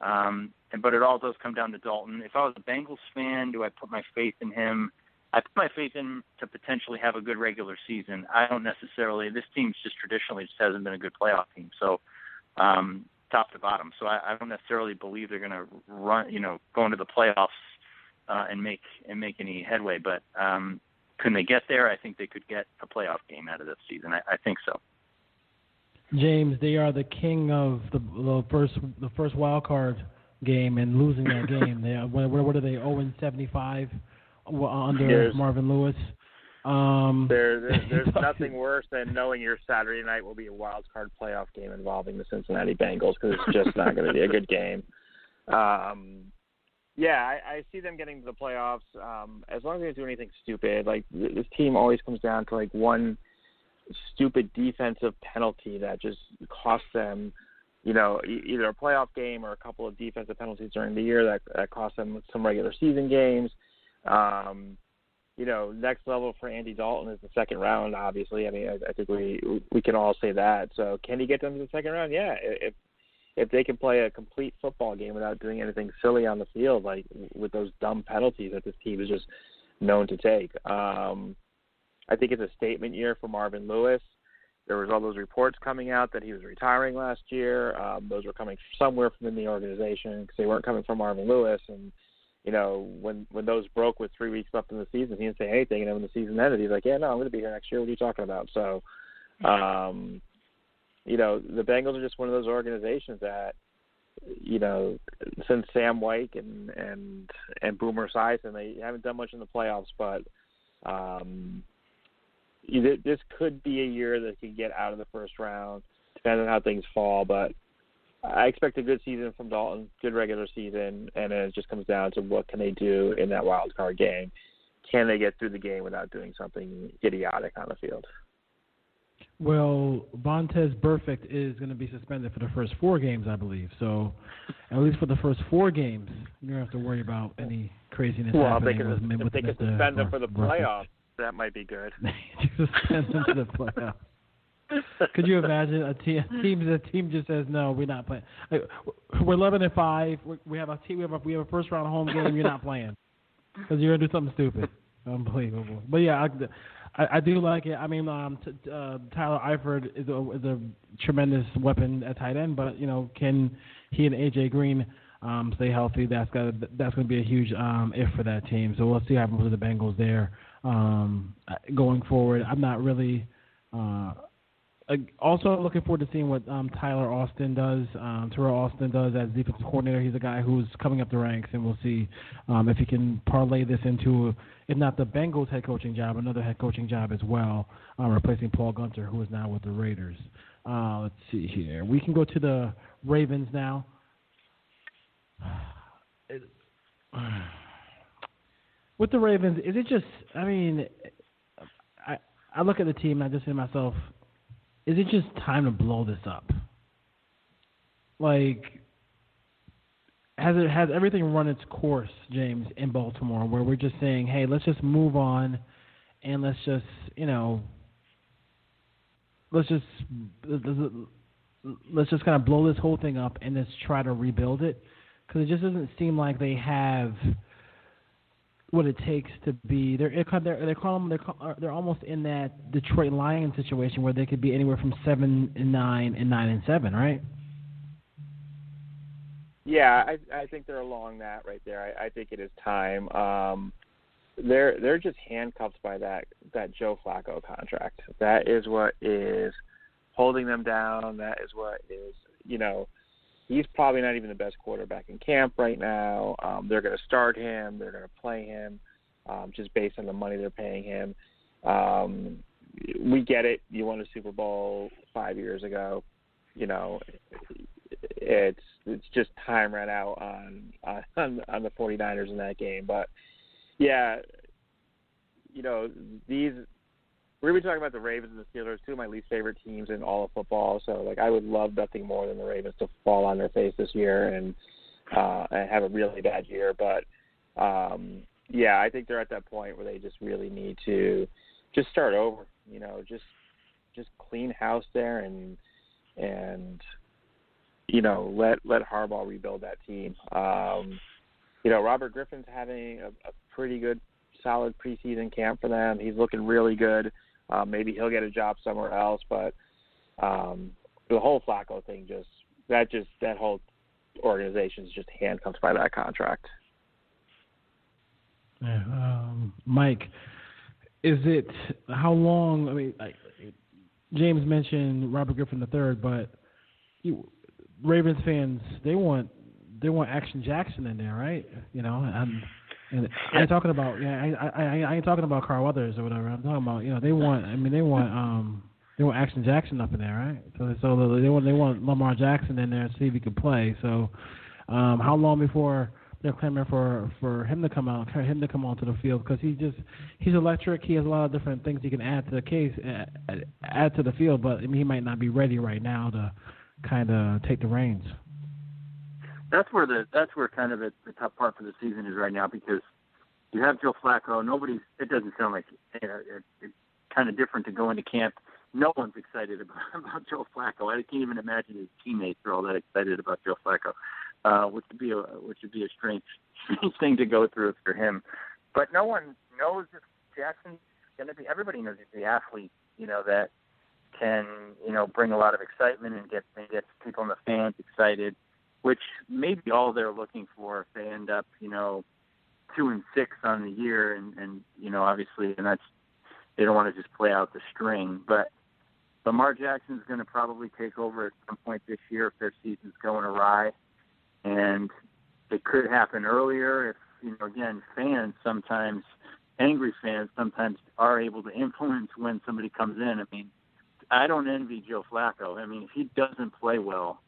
Um, and but it all does come down to Dalton. If I was a Bengals fan, do I put my faith in him? I put my faith in to potentially have a good regular season. I don't necessarily. This team's just traditionally just hasn't been a good playoff team. So um, top to bottom. So I, I don't necessarily believe they're going to run, you know, go into the playoffs uh, and make and make any headway. But um, can they get there? I think they could get a playoff game out of this season. I, I think so. James, they are the king of the, the first the first wild card game and losing that game. They are, what, what are they? 0 and 75 under there's, Marvin Lewis. Um, there, there, there's nothing worse than knowing your Saturday night will be a wild card playoff game involving the Cincinnati Bengals because it's just not going to be a good game. Um, yeah, I, I see them getting to the playoffs um, as long as they don't do anything stupid. Like this team always comes down to like one stupid defensive penalty that just costs them, you know, either a playoff game or a couple of defensive penalties during the year that that cost them some regular season games. Um, you know, next level for Andy Dalton is the second round. Obviously, I mean, I, I think we we can all say that. So, can he get them to the second round? Yeah, if if they can play a complete football game without doing anything silly on the field, like with those dumb penalties that this team is just known to take. Um, I think it's a statement year for Marvin Lewis. There was all those reports coming out that he was retiring last year. Um, those were coming somewhere from in the organization because they weren't coming from Marvin Lewis. And you know, when when those broke with three weeks left in the season, he didn't say anything. And then when the season ended, he's like, "Yeah, no, I'm going to be here next year. What are you talking about?" So, um, you know, the Bengals are just one of those organizations that, you know, since Sam Wyche and and and Boomer Esiason, they haven't done much in the playoffs, but um, this could be a year that could get out of the first round, depending on how things fall. But I expect a good season from Dalton, good regular season, and then it just comes down to what can they do in that wild card game. Can they get through the game without doing something idiotic on the field? Well, Vontaze Burfict is going to be suspended for the first four games, I believe. So, at least for the first four games, you don't have to worry about any craziness well, happening. Well, if they could, they could suspend him for the playoffs, that might be good. suspend him to the playoffs. Could you imagine a team? A team, a team just says no, we're not playing. We're eleven and five. We have a team. We have a, we have a first round home game. You're not playing because you're gonna do something stupid. Unbelievable. But yeah, I, I, I do like it. I mean, um, t- uh, Tyler Eifert is a, is a tremendous weapon at tight end, but you know, can he and AJ Green um, stay healthy? That's got that's going to be a huge um, if for that team. So we'll see what happens with the Bengals there um, going forward. I'm not really. Uh, also looking forward to seeing what um, Tyler Austin does, um, Teryl Austin does as defensive coordinator. He's a guy who's coming up the ranks, and we'll see um, if he can parlay this into, if not the Bengals head coaching job, another head coaching job as well, uh, replacing Paul Guenther, who is now with the Raiders. Uh, let's see here. We can go to the Ravens now. with the Ravens, is it just? I mean, I I look at the team, and I just say to myself is it just time to blow this up? Like, has it has everything run its course, James, in Baltimore, where we're just saying, hey, let's just move on, and let's just, you know, let's just let's just kind of blow this whole thing up and let's try to rebuild it, because it just doesn't seem like they have what it takes to be. They're they're they're calling they're uh, they're almost in that Detroit Lions situation where they could be anywhere from seven and nine and nine and seven, right? Yeah, I I think they're along that right there. I, I think it is time. Um, they're they're just handcuffed by that that Joe Flacco contract. That is what is holding them down. That is what is you know he's probably not even the best quarterback in camp right now. Um, they're going to start him. They're going to play him um, just based on the money they're paying him. Um, we get it. You won a Super Bowl five years ago. You know, it's it's just time ran out on on on the 49ers in that game. But yeah, you know these. We're gonna be talking about the Ravens and the Steelers, two of my least favorite teams in all of football. So like, I would love nothing more than the Ravens to fall on their face this year and uh, and have a really bad year. But um, yeah, I think they're at that point where they just really need to just start over. You know, just just clean house there and and you know let let Harbaugh rebuild that team. Um, you know, Robert Griffin's having a, a pretty good, solid preseason camp for them. He's looking really good. Um, maybe he'll get a job somewhere else, but um, the whole Flacco thing just that just that whole organization is just handcuffed by that contract. Yeah, um, Mike, is it how long? I mean, like, James mentioned Robert Griffin III, but you, Ravens fans they want they want Action Jackson in there, right? You know, and, and I ain't talking about yeah, I, I I ain't talking about Carl Weathers or whatever. I'm talking about you know they want I mean they want um they want Action Jackson up in there, right? So so they want they want Lamar Jackson in there to see if he can play. So um how long before they're clamoring for for him to come out, him to come onto the field because he's just he's electric. He has a lot of different things he can add to the case, add to the field. But I mean, he might not be ready right now to kind of take the reins. That's where the that's where kind of the, the tough part for the season is right now because you have Joe Flacco. Nobody's. It doesn't sound like you know, it, it's kind of different to go into camp. No one's excited about, about Joe Flacco. I can't even imagine his teammates are all that excited about Joe Flacco uh, which would be a which would be a strange strange thing to go through for him. But no one knows if Jackson's going to be. Everybody knows he's the athlete, you know, that can you know bring a lot of excitement and get and get people and the fans excited, which may be all they're looking for if they end up, you know, two and six on the year, and and you know obviously, and that's they don't want to just play out the string, but. Lamar Jackson's going to probably take over at some point this year if their season's going awry and it could happen earlier if you know again fans sometimes angry fans sometimes are able to influence when somebody comes in. I mean, I don't envy Joe Flacco. I mean, if he doesn't play well,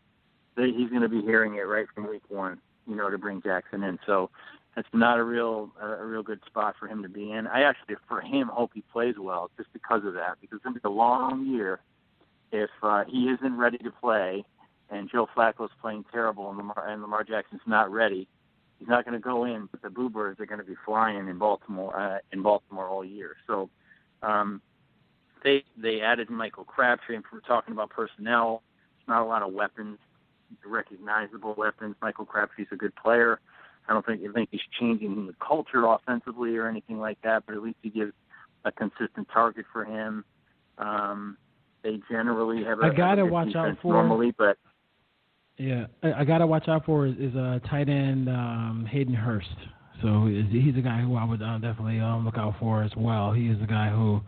he's going to be hearing it right from week one. You know, to bring Jackson in. So that's not a real a real good spot for him to be in. I actually, for him, hope he plays well just because of that. Because it's going to be a long year if uh, he isn't ready to play and Joe Flacco's playing terrible, and Lamar, and Lamar Jackson's not ready, he's not going to go in. But the Boo Birds are going to be flying in Baltimore uh, in Baltimore all year. So um, they they added Michael Crabtree, and we're talking about personnel. There's not a lot of weapons, recognizable weapons. Michael Crabtree's a good player. I don't think I think he's changing the culture offensively or anything like that, but at least he gives a consistent target for him. Um, they generally have a, I gotta a watch out for normally, but yeah, I, I got to watch out for is, is a tight end um, Hayden Hurst. So he's a guy who I would uh, definitely um, look out for as well. He is a guy who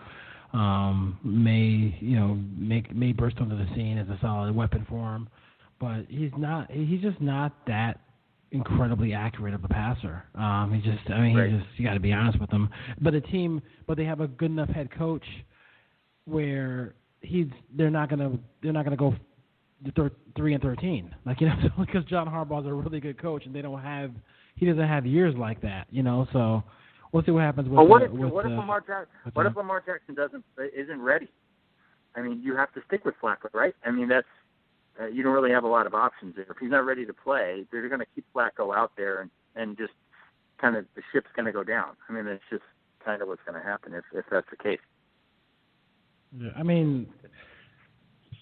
um, may you know make may burst onto the scene as a solid weapon for him, but he's not. He's just not that incredibly accurate of a passer. Um, he just, I mean, right. he just you got to be honest with him. But the team, but they have a good enough head coach where he's they're not gonna they're not gonna go thir- three and thirteen. Like you know, because John Harbaugh's a really good coach, and they don't have he doesn't have years like that. You know, so we'll see what happens with. Well, what if with, what if Lamar Jackson what if Lamar Jackson doesn't isn't ready? I mean, you have to stick with Flacco, right? I mean, that's uh, you don't really have a lot of options there. If he's not ready to play, they're going to keep Flacco out there and and just kind of the ship's going to go down. I mean, it's just kind of what's going to happen if if that's the case. Yeah, I mean,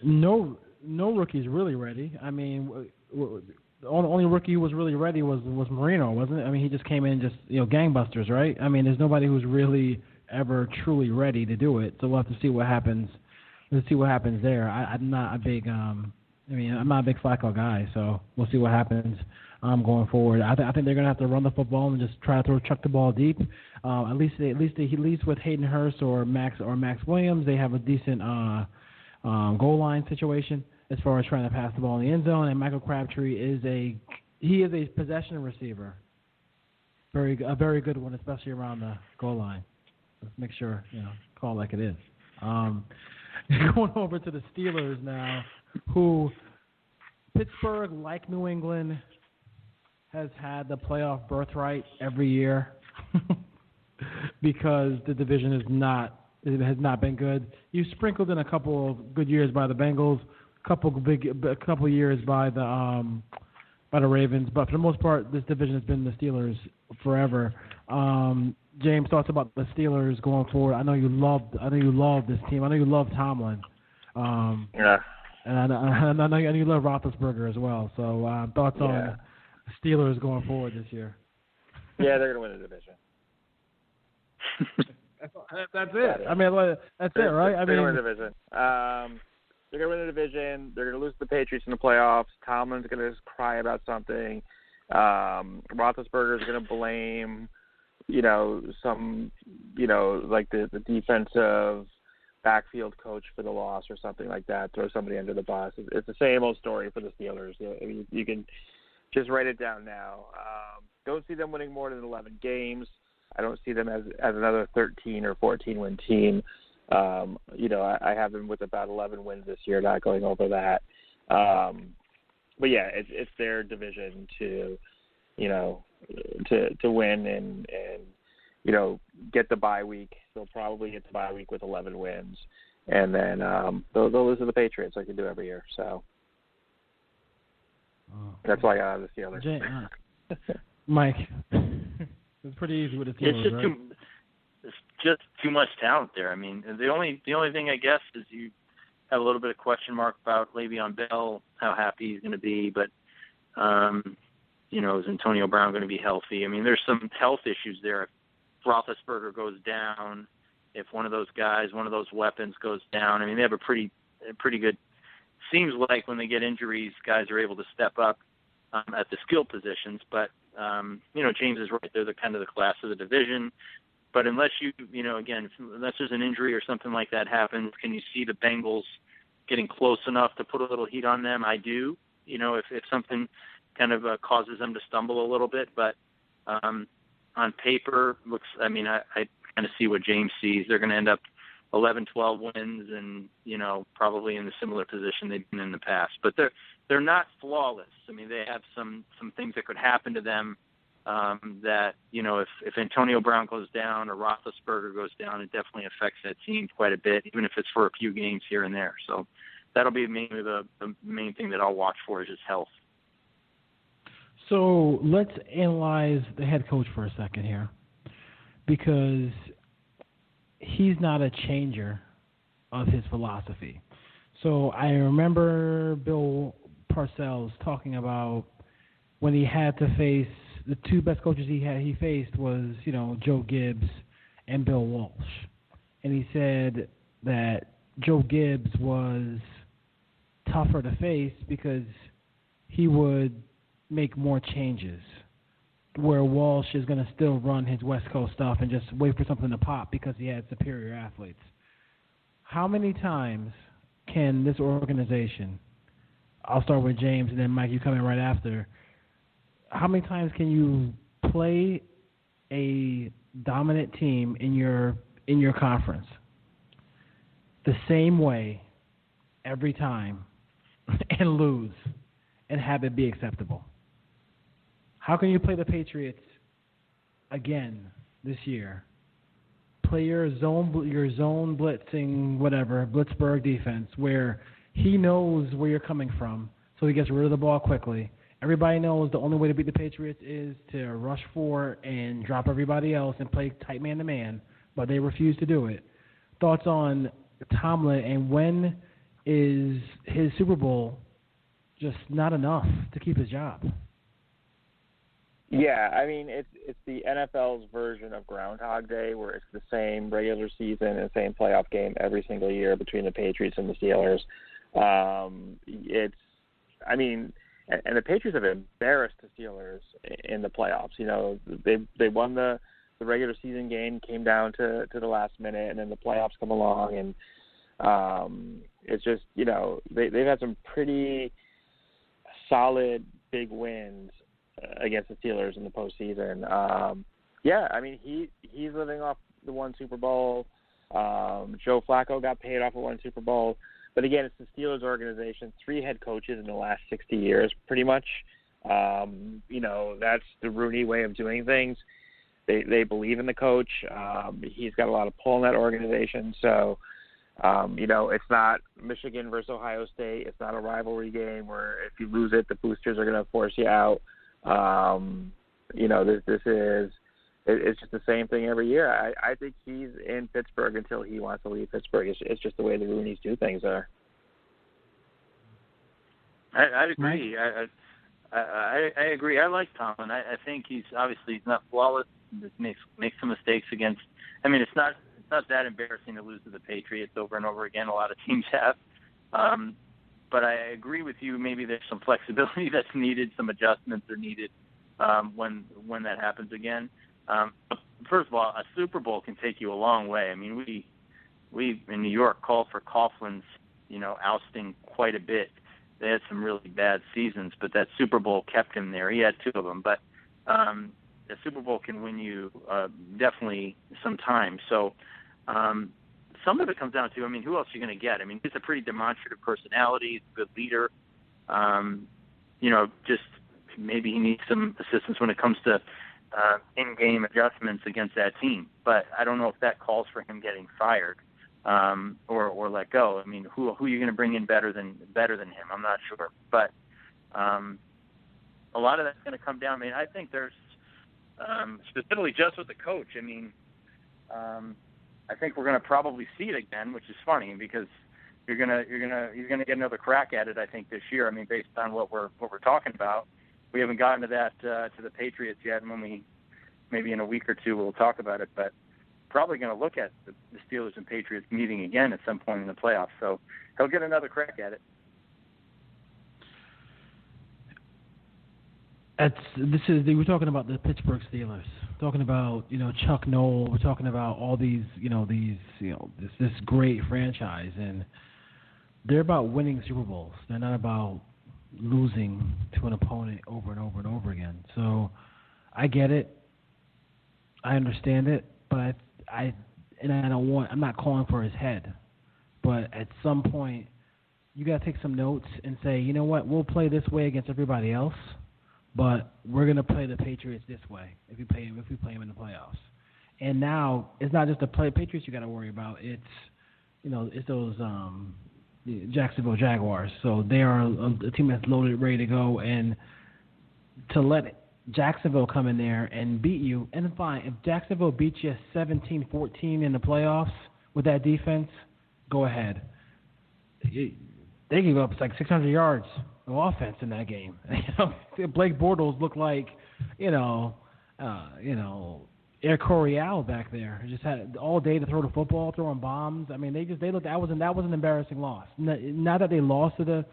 no no rookie's really ready. I mean, w- w- the only, rookie who was really ready was was Marino, wasn't it? I mean, he just came in just you know gangbusters, right? I mean, there's nobody who's really ever truly ready to do it. So we'll have to see what happens. Let's see what happens there. I, I'm not a big um. I mean, I'm not a big Flacco guy, so we'll see what happens um, going forward. I, th- I think they're going to have to run the football and just try to throw chuck the ball deep. Uh, at least, they, at least, they, at least with Hayden Hurst or Max or Maxx Williams, they have a decent uh, um, goal line situation as far as trying to pass the ball in the end zone. And Michael Crabtree is a he is a possession receiver, very a very good one, especially around the goal line. Let's make sure you know call like it is. Um, going over to the Steelers now, who Pittsburgh, like New England, has had the playoff birthright every year because the division is not it has not been good. You sprinkled in a couple of good years by the Bengals, a couple big a couple years by the um by the Ravens, but for the most part, this division has been the Steelers forever. Um, James, thoughts about the Steelers going forward? I know you love I know you love this team. I know you love Tomlin. Um, yeah. And I, know, I know and you love Roethlisberger as well. So uh, thoughts Yeah. on the Steelers going forward this year? Yeah, they're going to win the division. That's it. I mean, like, that's it, right? I they're going to win the division. Um, they're going to win the division. They're going to lose to the Patriots in the playoffs. Tomlin's going to just cry about something. Um, Roethlisberger's going to blame, you know, some, you know, like the the defensive backfield coach for the loss or something like that. Throw somebody under the bus. It's, it's the same old story for the Steelers. I mean, you can just write it down now. Um, don't see them winning more than 11 games. I don't see them as as another 13 or 14 win team. Um, you know, I, I have them with about 11 wins this year, not going over that. Um, but yeah, it's it's their division to, you know, to to win and and you know get the bye week. They'll probably get the bye week with 11 wins, and then um, they'll they'll lose to the Patriots like they do every year. So that's why I have the Steelers. Jay, uh, Mike, it's pretty easy with the Steelers, It's just right? too it's just too much talent there. I mean, the only the only thing I guess is you have a little bit of question mark about Le'Veon Bell, how happy he's going to be, but um, you know, is Antonio Brown going to be healthy? I mean, there's some health issues there. Roethlisberger goes down, if one of those guys, one of those weapons goes down, I mean, they have a pretty a pretty good. Seems like when they get injuries, guys are able to step up um, at the skill positions. But um, you know, James is right. They're the kind of the class of the division. But unless you, you know, again, unless there's an injury or something like that happens, can you see the Bengals getting close enough to put a little heat on them? I do. You know, if if something kind of uh, causes them to stumble a little bit, but um, on paper, looks. I mean, I, I kind of see what James sees. They're going to end up 11, 12 wins, and you know, probably in the similar position they've been in the past. But they're they're not flawless. I mean, they have some some things that could happen to them um, that you know if if Antonio Brown goes down or Roethlisberger goes down, it definitely affects that team quite a bit, even if it's for a few games here and there. So that'll be mainly the the main thing that I'll watch for is his health. So let's analyze the head coach for a second here, because he's not a changer of his philosophy. So I remember Bill Parcells talking about when he had to face the two best coaches he had he faced was you know Joe Gibbs and Bill Walsh, and he said that Joe Gibbs was tougher to face because he would make more changes. Where Walsh is going to still run his West Coast stuff and just wait for something to pop because he had superior athletes. How many times can this organization, I'll start with James and then Mike, you come in right after, how many times can you play a dominant team in your in your conference the same way every time and lose and have it be acceptable? How can you play the Patriots again this year? Play your zone, your zone blitzing, whatever Blitzburgh defense, where he knows where you're coming from, so he gets rid of the ball quickly. Everybody knows the only way to beat the Patriots is to rush four and drop everybody else and play tight man to man, but they refuse to do it. Thoughts on Tomlin and when is his Super Bowl just not enough to keep his job? Yeah, I mean it's it's the NFL's version of Groundhog Day, where it's the same regular season and same playoff game every single year between the Patriots and the Steelers. Um, it's, I mean, and, and the Patriots have embarrassed the Steelers in the playoffs. You know, they they won the the regular season game, came down to to the last minute, and then the playoffs come along and Um, it's just you know they they've had some pretty solid big wins against the Steelers in the postseason. Um, yeah, I mean he he's living off the one Super Bowl. Um, Joe Flacco got paid off of one Super Bowl, but again, it's the Steelers organization. Three head coaches in the last 60 years, pretty much. Um, you know that's the Rooney way of doing things. They they believe in the coach. Um, he's got a lot of pull in that organization, so. Um, you know, it's not Michigan versus Ohio State. It's not a rivalry game where if you lose it, the boosters are going to force you out. Um, you know, this this is it, it's just the same thing every year. I, I think he's in Pittsburgh until he wants to leave Pittsburgh. It's, it's just the way the Rooneys do things there. I, I agree. I, I I I agree. I like Tomlin. I, I think he's obviously he's not flawless. Makes makes some mistakes against. I mean, it's not it's not that embarrassing to lose to the Patriots over and over again. A lot of teams have. Um, but I agree with you. Maybe there's some flexibility that's needed, some adjustments are needed um, when when that happens again. Um, first of all, a Super Bowl can take you a long way. I mean, we we in New York called for Coughlin's you know ousting quite a bit. They had some really bad seasons, but that Super Bowl kept him there. He had two of them, but um, the Super Bowl can win you uh, definitely some time. So um, some of it comes down to, I mean, who else are you going to get? I mean, he's a pretty demonstrative personality, good leader. Um, you know, just maybe he needs some assistance when it comes to uh, in-game adjustments against that team. But I don't know if that calls for him getting fired um, or or let go. I mean, who who are you going to bring in better than better than him? I'm not sure, but um, a lot of that's going to come down. I mean, I think there's um, specifically just with the coach. I mean, um, I think we're going to probably see it again, which is funny because you're gonna you're gonna you're gonna get another crack at it. I think this year. I mean, based on what we're what we're talking about, we haven't gotten to that uh, to the Patriots yet. And when we maybe in a week or two we'll talk about it, but probably going to look at the, the Steelers and Patriots meeting again at some point in the playoffs. So he'll get another crack at it. That's this is we're talking about the Pittsburgh Steelers. Talking about you know Chuck Noll. We're talking about all these you know these you know this this great franchise, and they're about winning Super Bowls. They're not about losing to an opponent over and over and over again. So I get it. I understand it, but I, I and I don't want. I'm not calling for his head, but at some point, you got to take some notes and say, you know what, we'll play this way against everybody else but we're to play the Patriots this way if we play if we play them in the playoffs. And now it's not just the play Patriots you got to worry about. It's you know it's those um, Jacksonville Jaguars. So they are a, a team that's loaded, ready to go, and to let Jacksonville come in there and beat you, and fine. If Jacksonville beats you 17-14 in the playoffs with that defense, go ahead. It, they go up like 600 yards offense in that game. Blake Bortles looked like, you know, uh, you know, Air Coryell back there. Just had all day to throw the football, throwing bombs. I mean, they just they looked. That was an, that was an embarrassing loss. Not that they lost to the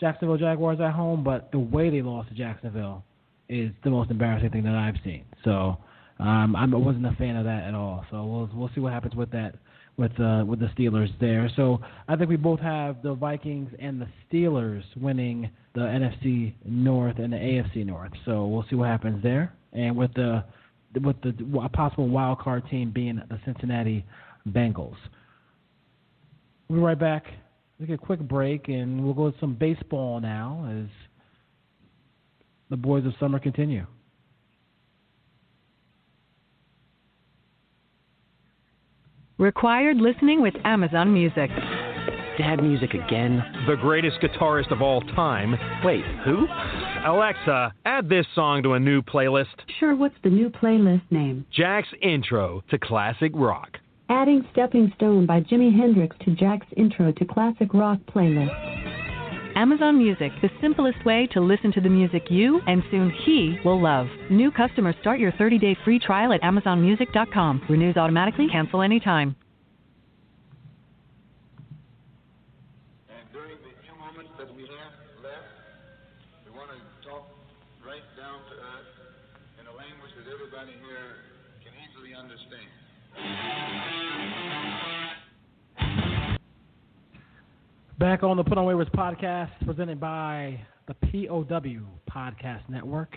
Jacksonville Jaguars at home, but the way they lost to Jacksonville is the most embarrassing thing that I've seen. So um, I wasn't a fan of that at all. So we'll we'll see what happens with that with uh, with the Steelers there. So I think we both have the Vikings and the Steelers winning the NFC North and the AFC North. So we'll see what happens there. And with the with the possible wild card team being the Cincinnati Bengals. We'll be right back. Take a quick break and we'll go to some baseball now as the boys of summer continue. Required listening with Amazon Music. Dad music again? The greatest guitarist of all time. Wait, who? Alexa, add this song to a new playlist. Sure, what's the new playlist name? Jack's Intro to Classic Rock. Adding Stepping Stone by Jimi Hendrix to Jack's Intro to Classic Rock playlist. Amazon Music, the simplest way to listen to the music you and soon he will love. New customers start your 30 day free trial at AmazonMusic.com. Renews automatically, cancel anytime. Back on the Put on Waivers podcast, presented by the POW Podcast Network.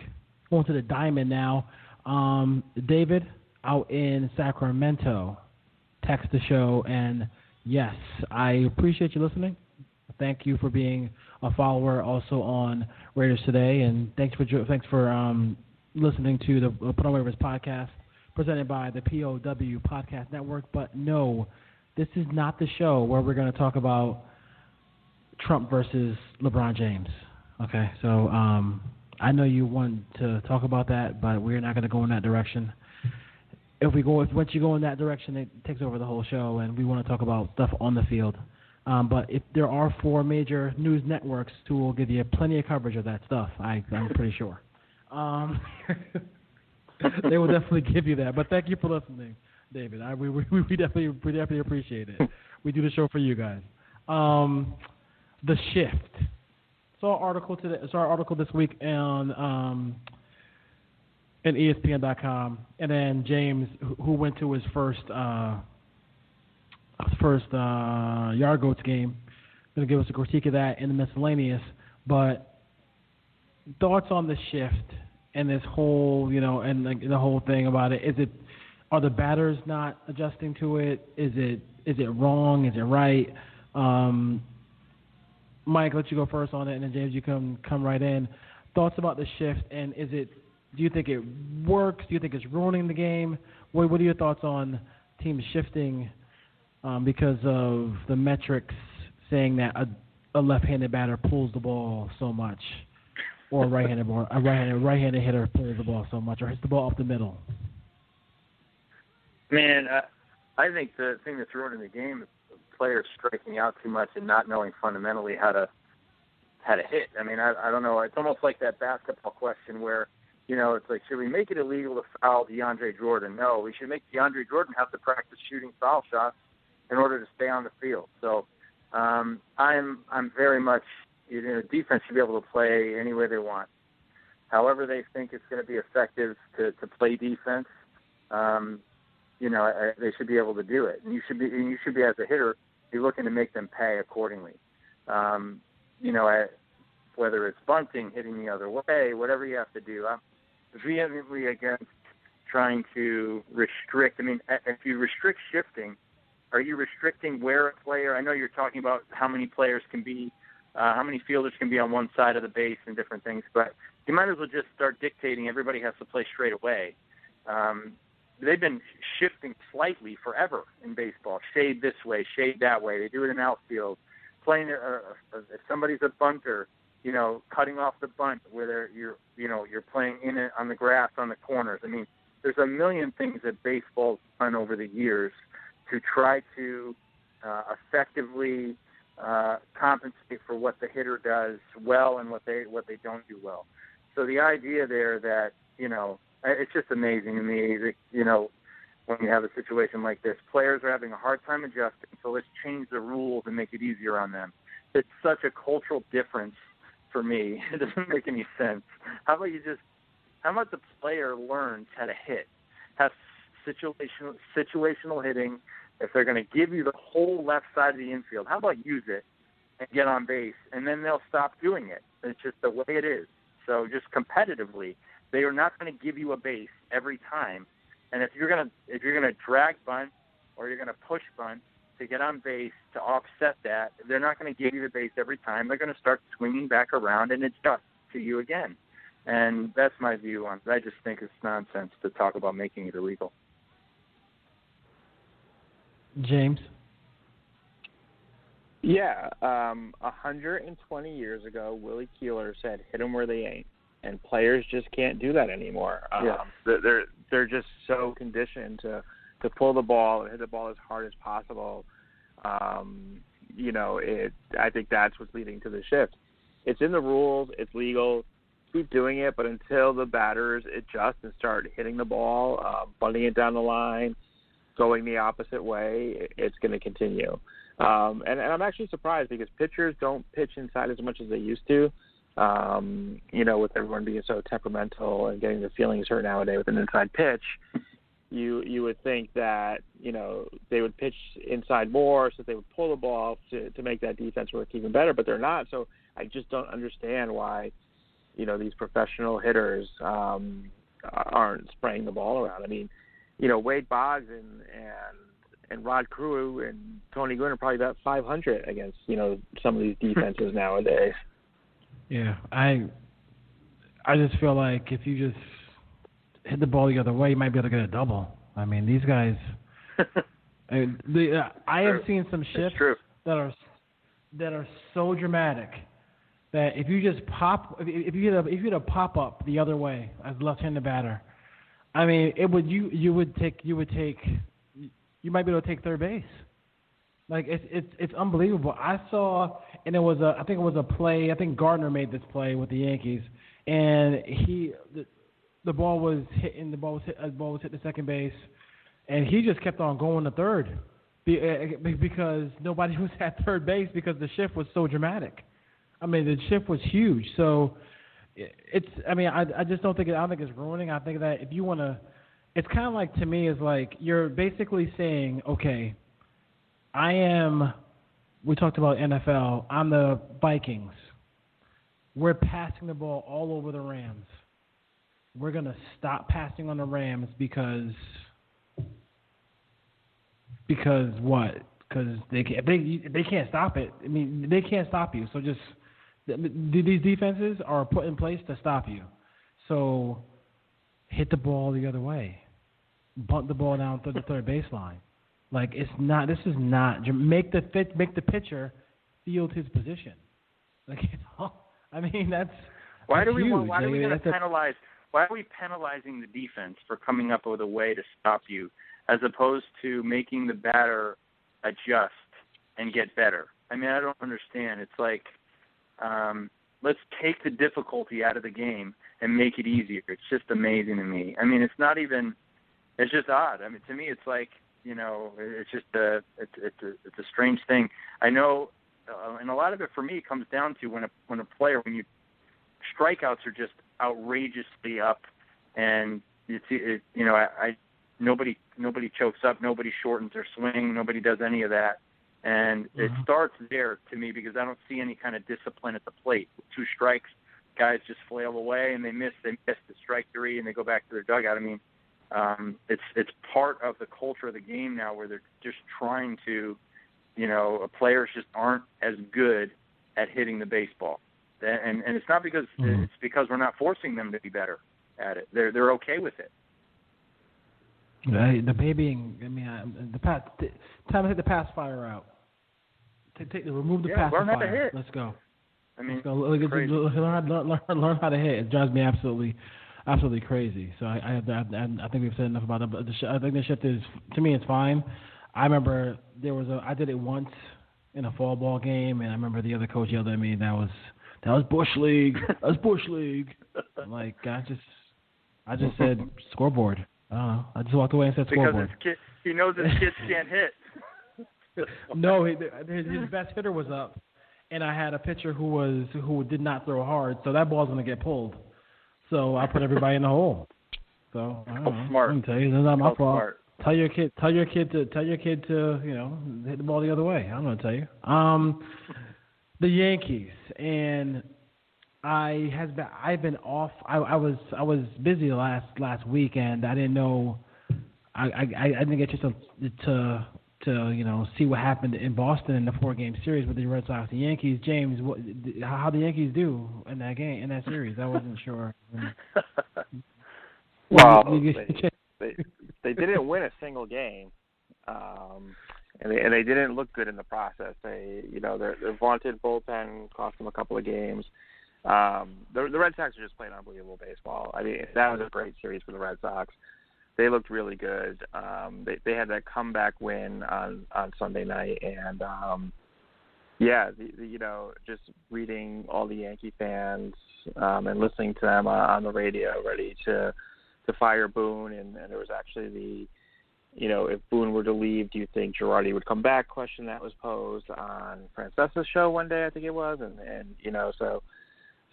Going to the Diamond now. Um, David out in Sacramento, text the show, and yes, I appreciate you listening. Thank you for being a follower also on Raiders Today, and thanks for thanks for um, listening to the Put on Waivers podcast presented by the POW Podcast Network. But no, this is not the show where we're going to talk about Trump versus LeBron James. Okay, so um, I know you want to talk about that, but we're not going to go in that direction. If we go, if once you go in that direction, it takes over the whole show, and we want to talk about stuff on the field. Um, but if there are four major news networks who will give you plenty of coverage of that stuff, I, I'm pretty sure. Um, they will definitely give you that. But thank you for listening, David. I, we, we, we definitely we definitely appreciate it. We do the show for you guys. Um, the shift. Saw an article today. Saw an article this week on um, in ESPN.com, and then James, who went to his first uh, first uh, Yard Goats game, going to give us a critique of that in the miscellaneous. But thoughts on the shift and this whole, you know, and like, the whole thing about it. Is it are the batters not adjusting to it? Is it is it wrong? Is it right? Um, Mike, let you go first on it, and then James, you come come right in. Thoughts about the shift, and is it? Do you think it works? Do you think it's ruining the game? What What are your thoughts on teams shifting um, because of the metrics saying that a, a left-handed batter pulls the ball so much, or a right-handed or a right-handed right-handed hitter pulls the ball so much, or hits the ball up the middle? Man, uh, I think the thing that's ruining the game is players striking out too much and not knowing fundamentally how to how to hit. I mean, I, I don't know. It's almost like that basketball question where, you know, it's like, should we make it illegal to foul DeAndre Jordan? No, we should make DeAndre Jordan have to practice shooting foul shots in order to stay on the field. So, um, I'm I'm very much, you know, defense should be able to play any way they want, however they think it's going to be effective to to play defense. Um, you know, I, they should be able to do it, and you should be and you should be as a hitter be looking to make them pay accordingly. Um, you know, I, whether it's bunting, hitting the other way, whatever you have to do. I'm vehemently against trying to restrict. I mean, if you restrict shifting, are you restricting where a player? I know you're talking about how many players can be, uh, how many fielders can be on one side of the base and different things, but you might as well just start dictating everybody has to play straight away. Um, they've been shifting slightly forever in baseball. Shade this way, shade that way. They do it in outfield. Playing uh, uh, if somebody's a bunter, you know, cutting off the bunt where you're you know you're playing in it on the grass on the corners. I mean, there's a million things that baseball's done over the years to try to uh, effectively uh, compensate for what the hitter does well and what they what they don't do well. So the idea there that you know it's just amazing to me that you know when you have a situation like this, players are having a hard time adjusting. So let's change the rules and make it easier on them. It's such a cultural difference for me. It doesn't make any sense. How about you just how about the player learns how to hit, have situational situational hitting. If they're going to give you the whole left side of the infield, how about use it and get on base, and then they'll stop doing it. It's just the way it is. So just competitively, they are not going to give you a base every time. And if you're going to if you're going to drag bunt or you're going to push bunt to get on base to offset that, they're not going to give you the base every time. They're going to start swinging back around and adjust to you again. And that's my view on it. I just think it's nonsense to talk about making it illegal. James. Yeah, um, 120 years ago, Willie Keeler said, "Hit them where they ain't," and players just can't do that anymore. Um, Yeah. they're they're just so conditioned to to pull the ball and hit the ball as hard as possible. Um, you know, it. I think that's what's leading to the shift. It's in the rules. It's legal. Keep doing it, but until the batters adjust and start hitting the ball, uh, bunting it down the line, going the opposite way, it's going to continue. Um, and, and I'm actually surprised because pitchers don't pitch inside as much as they used to. Um, you know, with everyone being so temperamental and getting their feelings hurt nowadays with an inside pitch, you you would think that you know they would pitch inside more, so they would pull the ball to to make that defense work even better, but they're not. So I just don't understand why you know these professional hitters um, aren't spraying the ball around. I mean, you know Wade Boggs and and and Rod Carew and Tony Gwynn are probably about 500 against you know some of these defenses nowadays. Yeah, I I just feel like if you just hit the ball the other way, you might be able to get a double. I mean, these guys. I, mean, the, uh, I have seen some shifts that are that are so dramatic that if you just pop, if, if you get a if you get a pop up the other way as left-handed batter, I mean, it would you you would take you would take you might be able to take third base. Like it's it's it's unbelievable. I saw and it was a I think it was a play. I think Gardner made this play with the Yankees, and he the, the ball was hitting the ball was hit the ball was hit the second base, and he just kept on going to third, uh, because nobody was at third base because the shift was so dramatic. I mean the shift was huge. So it's I mean I I just don't think it, I don't think it's ruining. I think that if you want to, it's kind of like to me is like you're basically saying okay I am. We talked about NFL. I'm the Vikings. We're passing the ball all over the Rams. We're gonna stop passing on the Rams because because what? Because they can, they they can't stop it. I mean, they can't stop you. So just these defenses are put in place to stop you. So hit the ball the other way, bunt the ball down to the third baseline. Like it's not. This is not. Make the fit. Make the pitcher field his position. Like you know, I mean that's. Why that's do we? huge. Why are we Like, going to that's a- penalize? Why are we penalizing the defense for coming up with a way to stop you, as opposed to making the batter adjust and get better? I mean, I don't understand. It's like, um, let's take the difficulty out of the game and make it easier. It's just amazing to me. I mean, it's not even. It's just odd. I mean, to me, it's like you know, it's just a it's it's a, it's a strange thing. I know, uh, and a lot of it for me comes down to when a when a player when you strikeouts are just outrageously up, and it's it, you know I, I nobody nobody chokes up, nobody shortens their swing, nobody does any of that, and it Mhm. starts there to me because I don't see any kind of discipline at the plate. With two strikes, guys just flail away and they miss they miss the strike three and they go back to their dugout. I mean, um, it's it's part of the culture of the game now where they're just trying to, you know, players just aren't as good at hitting the baseball, and and it's not because Mhm. it's because we're not forcing them to be better at it. They're they're okay with it. The, the babying. I mean, uh, the pass. t- Time to take the pass fire out. Take, take remove the Yeah, pass learn how to hit. Let's go. I mean, Let's go. Look learn, learn, learn how to hit. It drives me absolutely, absolutely crazy. So I, I, I, I think we've said enough about it. But the sh- I think the shift is, to me, it's fine. I remember there was a, I did it once in a fall ball game, and I remember the other coach yelled at me. That was, that was bush league. That was bush league. I'm like I just, I just said scoreboard. I don't know. I just walked away and said because scoreboard. his kid, he knows his kids can't hit. no, he, his, his best hitter was up, and I had a pitcher who was who did not throw hard, so that ball's gonna get pulled. So I put everybody in the hole. So I don't know. smart. I can tell you, it's not my fault. smart. Tell your kid, tell your kid to tell your kid to you know hit the ball the other way. I'm gonna tell you. Um, the Yankees and I has been I've been off. I, I was I was busy last last week and I didn't know. I I, I didn't get a chance to to to you know see what happened in Boston in the four game series with the Red Sox and the Yankees. James, what, how the Yankees do in that game in that series? I wasn't sure. Well, You- you- they, they they didn't win a single game, um, and they and they didn't look good in the process. They you know their their vaunted bullpen cost them a couple of games. Um, the the Red Sox are just playing unbelievable baseball. I mean that was a great series for the Red Sox. They looked really good. Um, they they had that comeback win on on Sunday night, and um, yeah, the, the, you know, just reading all the Yankee fans um, and listening to them on, on the radio, ready to to fire Boone, and, and there was actually the, you know, if Boone were to leave, do you think Girardi would come back? Question that was posed on Francesa's show one day, I think it was, and and you know, so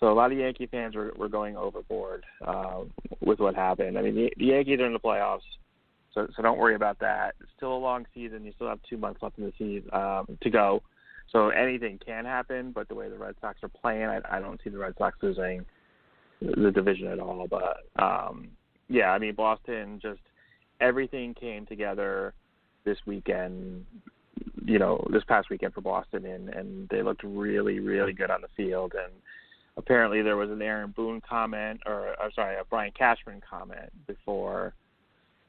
so a lot of Yankee fans were were going overboard uh, with what happened. I mean, the, the Yankees are in the playoffs. so so don't worry about that. It's still a long season. You still have two months left in the season um, to go. So anything can happen, but the way the Red Sox are playing, I, I don't see the Red Sox losing the division at all. But um, yeah, I mean Boston just everything came together this weekend. You know, this past weekend for Boston, and and they looked really, really good on the field. And apparently, there was an Aaron Boone comment, or I'm sorry, a Brian Cashman comment before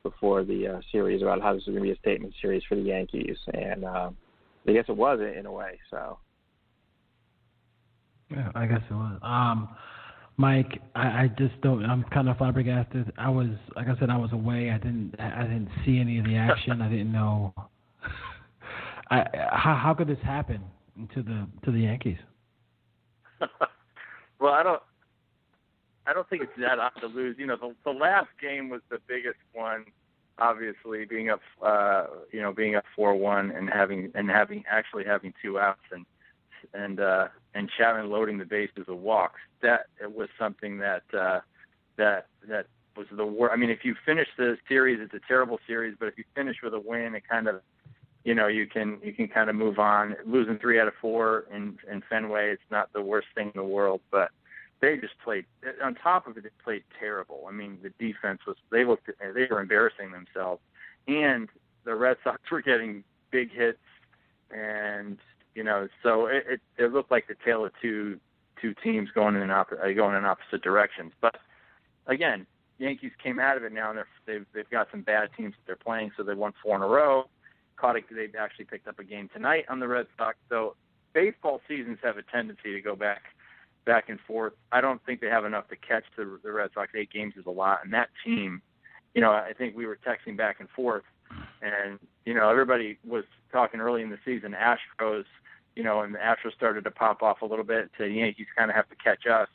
before the uh, series about how this was going to be a statement series for the Yankees, and uh, I guess it was in a way. So. Yeah, I guess it was. Um, Mike, I, I just don't. I'm kind of flabbergasted. I was, like I said, I was away. I didn't, I didn't see any of the action. I didn't know. I, how how could this happen to the to the Yankees? well, I don't. I don't think it's that odd to lose. You know, the the last game was the biggest one, obviously being up, uh, you know, being up four one and having and having actually having two outs and and uh, and Chapman loading the bases of walks. That was something that uh, that that was the worst. I mean, if you finish the series, it's a terrible series, but if you finish with a win, it kind of you know you can you can kind of move on. Losing three out of four in in Fenway, it's not the worst thing in the world, but they just played on top of it. They played terrible. I mean, the defense was they looked they were embarrassing themselves, and the Red Sox were getting big hits, and you know, so it, it, it looked like the tale of two two teams going in op- uh, going in opposite directions. But again, Yankees came out of it now, and they're, they've they've got some bad teams that they're playing, so they won four in a row. Caught it, they've actually picked up a game tonight on the Red Sox. So baseball seasons have a tendency to go back back and forth. I don't think they have enough to catch the, the Red Sox. Eight games is a lot, and that team, you know, I think we were texting back and forth, and you know, everybody was talking early in the season. Astros you know, and the Astros started to pop off a little bit, to Yankees kind of have to catch us.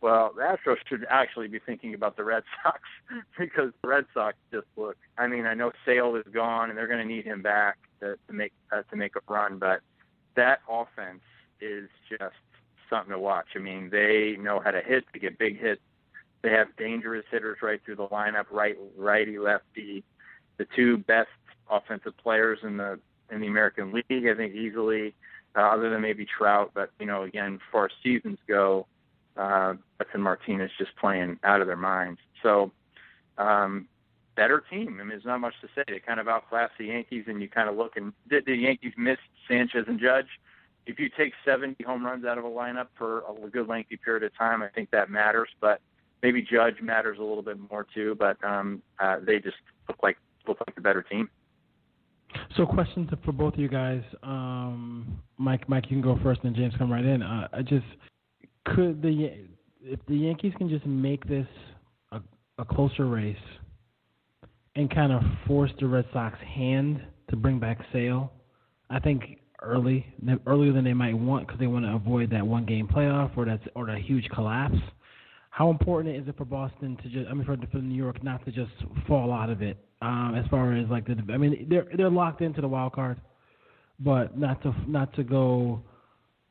Well, the Astros should actually be thinking about the Red Sox because the Red Sox just look. I mean, I know Sale is gone, and they're going to need him back to, to make uh, to make a run, but that offense is just something to watch. I mean, they know how to hit, to get big hits. They have dangerous hitters right through the lineup, right, righty, lefty. The two best offensive players in the in the American League, I think, easily uh, other than maybe Trout. But you know, again, as far as seasons go, uh, and Martinez just playing out of their minds. So, um, better team. I mean, there's not much to say. They kind of outclassed the Yankees, and you kind of look and did the Yankees miss Sanchez and Judge? If you take 70 home runs out of a lineup for a good lengthy period of time, I think that matters. But maybe Judge matters a little bit more too. But um, uh, they just look like look like the better team. So, questions for both of you guys. Um, Mike, Mike, you can go first, and James come right in. Uh, I just could the if the Yankees can just make this a, a closer race and kind of force the Red Sox hand to bring back Sale. I think early, earlier than they might want, because they want to avoid that one game playoff or that or that huge collapse. How important is it for Boston to just, I mean, for, for New York not to just fall out of it um, as far as like the, I mean, they're they're locked into the wild card, but not to not to go,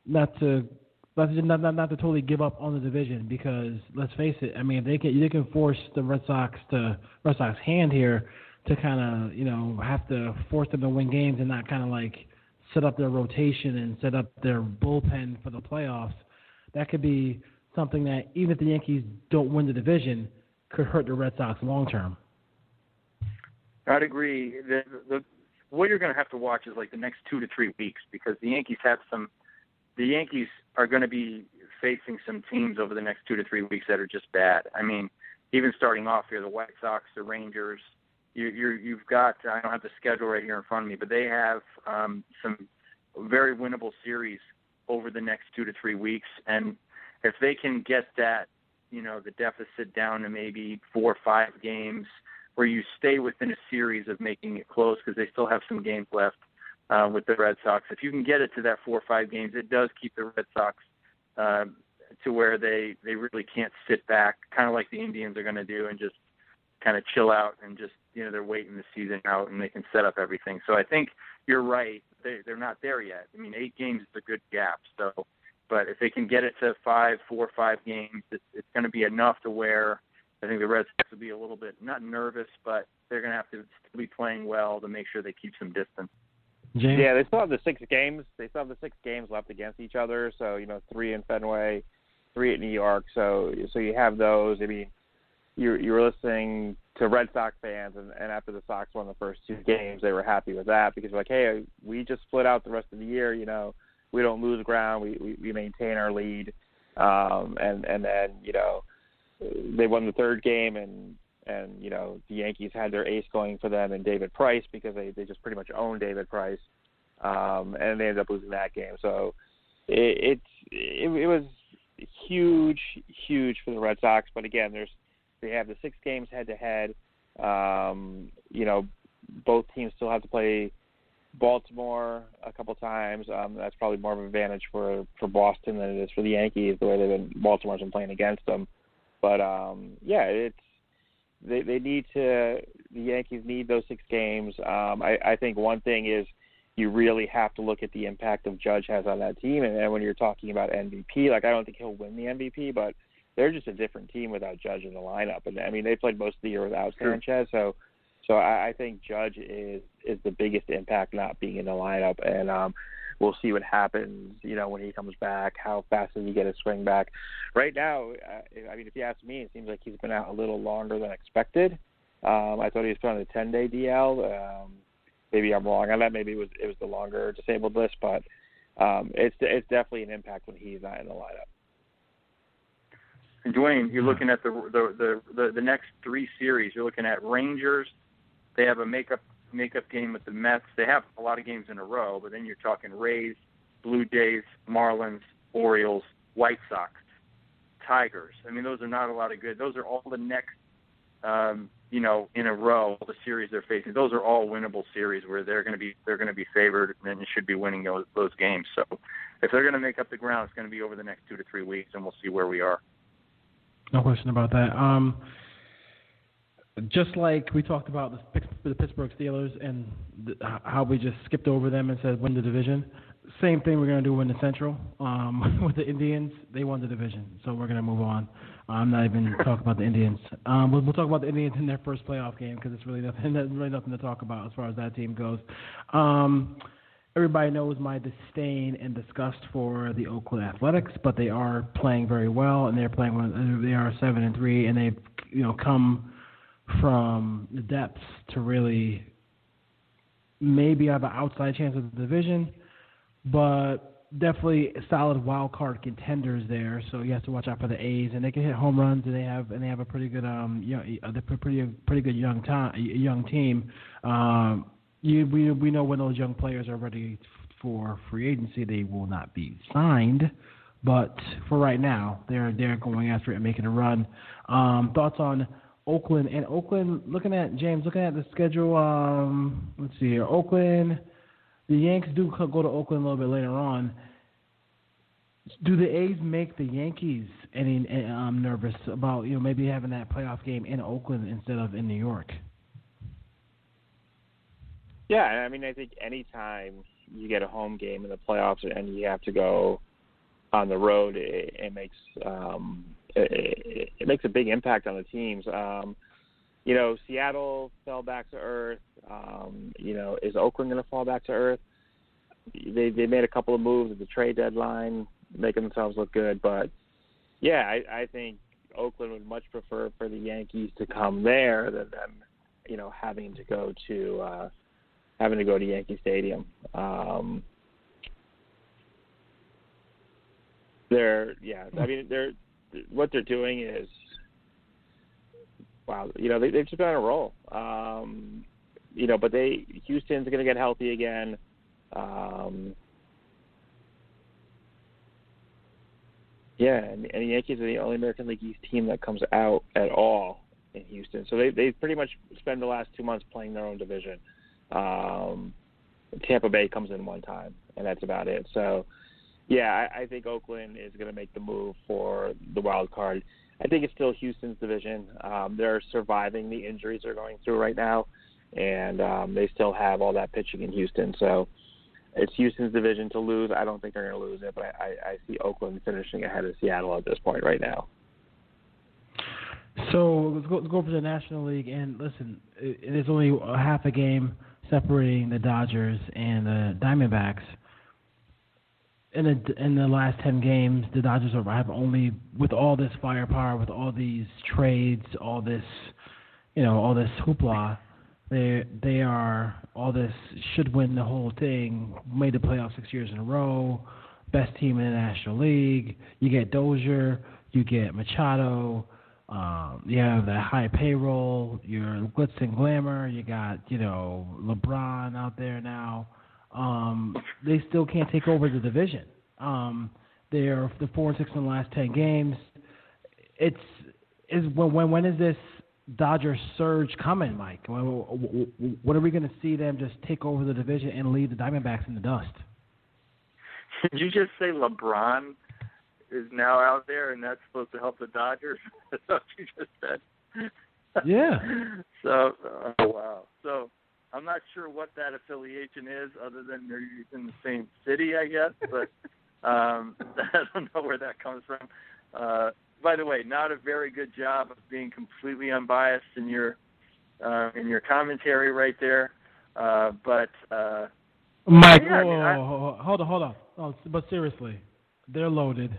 not to not to, not, not, not to totally give up on the division because let's face it, I mean, they can they can force the Red Sox to Red Sox hand here to kind of you know have to force them to win games and not kind of like set up their rotation and set up their bullpen for the playoffs. That could be something that even if the Yankees don't win the division, could hurt the Red Sox long term. I'd agree. The, the what you're going to have to watch is like the next two to three weeks because the Yankees have some. The Yankees are going to be facing some teams over the next two to three weeks that are just bad. I mean, even starting off here, the White Sox, the Rangers. You, you're, you've got. I don't have the schedule right here in front of me, but they have um, some very winnable series over the next two to three weeks, and if they can get that, you know, the deficit down to maybe four or five games where you stay within a series of making it close because they still have some games left uh, with the Red Sox. If you can get it to that four or five games, it does keep the Red Sox uh, to where they they really can't sit back, kind of like the Indians are going to do, and just kind of chill out and just you know they're waiting the season out and they can set up everything. So I think you're right. They they're not there yet. I mean, eight games is a good gap. So, but if they can get it to five, four, five games, it's, it's going to be enough to where I think the Red Sox will be a little bit not nervous, but they're going to have to still be playing well to make sure they keep some distance. James? Yeah, they still have the six games. They still have the six games left against each other. So you know, three in Fenway, three at New York. So so you have those. I mean, you you were listening to Red Sox fans, and, and after the Sox won the first two games, they were happy with that because like, hey, we just split out the rest of the year. You know, we don't lose ground. We we, we maintain our lead. Um, and and then you know, they won the third game, and and you know the Yankees had their ace going for them and David Price because they they just pretty much own David Price, um, and they ended up losing that game. So it it, it was huge, huge for the Red Sox. But again, there's they have the six games head to head. You know, both teams still have to play Baltimore a couple times. Um, that's probably more of an advantage for for Boston than it is for the Yankees, the way they've been Baltimore's been playing against them. But um, yeah, it's they they need to the Yankees need those six games. Um, I, I think one thing is you really have to look at the impact of Judge has on that team, and, and when you're talking about MVP, like I don't think he'll win the MVP, but they're just a different team without Judge in the lineup. And I mean, they played most of the year without Sure. Sanchez, so so I, I think Judge is is the biggest impact not being in the lineup, and um, we'll see what happens. You know, when he comes back, how fast does he get his swing back? Right now, uh, I mean, if you ask me, it seems like he's been out a little longer than expected. Um, I thought he was put on a 10 day DL. Um, maybe I'm wrong on that. Maybe it was it was the longer disabled list, but um, it's it's definitely an impact when he's not in the lineup. And Dwayne, you're looking at the, the the the the next three series. You're looking at Rangers. They have a makeup makeup game with the Mets. They have a lot of games in a row, but then you're talking Rays, Blue Jays, Marlins, Orioles, White Sox, Tigers. I mean, those are not a lot of good. Those are all the next, um, you know, in a row. The series they're facing. Those are all winnable series where they're going to be they're going to be favored and should be winning those those games. So, if they're going to make up the ground, it's going to be over the next two to three weeks, and we'll see where we are. No question about that. Um, just like we talked about the, Pittsburgh Steelers and the, how we just skipped over them and said win the division. Same thing we're going to do in the Central um, with the Indians. They won the division, so we're going to move on. I'm not even talking about the Indians. Um, we'll, we'll talk about the Indians in their first playoff game because it's really nothing, there's really nothing to talk about as far as that team goes. Um, everybody knows my disdain and disgust for the Oakland Athletics, but they are playing very well, and they're playing. They are seven and three, and they've you know come from the depths to really maybe have an outside chance of the division, but definitely solid wild card contenders there. So you have to watch out for the A's, and they can hit home runs, and they have and they have a pretty good um uh, they're pretty pretty good young time young team. Um, you we we know when those young players are ready for free agency, they will not be signed. But for right now, they're they're going after it and making a run. Um, thoughts on Oakland and Oakland? Looking at James, looking at the schedule. Um, let's see here. Oakland, the Yanks do go to Oakland a little bit later on. Do the A's make the Yankees any um, nervous about you know maybe having that playoff game in Oakland instead of in New York? Yeah, I mean, I think anytime you get a home game in the playoffs and you have to go on the road, it, it makes um, it, it makes a big impact on the teams. Um, you know, Seattle fell back to earth. Um, you know, is Oakland going to fall back to earth? They they made a couple of moves at the trade deadline, making themselves look good. But yeah, I, I think Oakland would much prefer for the Yankees to come there than them, you know, having to go to uh, having to go to Yankee Stadium. Um, they're yeah, I mean they're what they're doing is wow, you know they they've just been on a roll. Um, you know, but they Houston's going to get healthy again. Um, yeah, and, and the Yankees are the only American League East team that comes out at all in Houston. So they they pretty much spend the last two months playing their own division. Um, Tampa Bay comes in one time, and that's about it. So, yeah, I, I think Oakland is going to make the move for the wild card. I think it's still Houston's division. Um, they're surviving the injuries they're going through right now, and um, they still have all that pitching in Houston. So, it's Houston's division to lose. I don't think they're going to lose it, but I, I see Oakland finishing ahead of Seattle at this point right now. So let's go, let's go for the National League. And listen, is only a half a game separating the Dodgers and the Diamondbacks. In the in the last ten games, the Dodgers are, have only with all this firepower, with all these trades, all this, you know, all this hoopla. They they are all this should win the whole thing. Made the playoffs six years in a row. Best team in the National League. You get Dozier. You get Machado. Um, you have that high payroll. You're glitz and glamour. You got you know LeBron out there now. Um, they still can't take over the division. Um, they're the four and six in the last ten games. It's is when when when is this Dodger surge coming, Mike? When, when are we going to see them just take over the division and leave the Diamondbacks in the dust? Did you just say LeBron is now out there and that's supposed to help the Dodgers? That's what you just said. Yeah. so, oh wow. So, I'm not sure what that affiliation is, other than they're in the same city, I guess. But um, I don't know where that comes from. Uh, by the way, not a very good job of being completely unbiased in your uh, in your commentary right there. Uh, but uh, Mike, yeah, I mean, I- whoa, whoa, hold on, hold on. Oh, but seriously, they're loaded.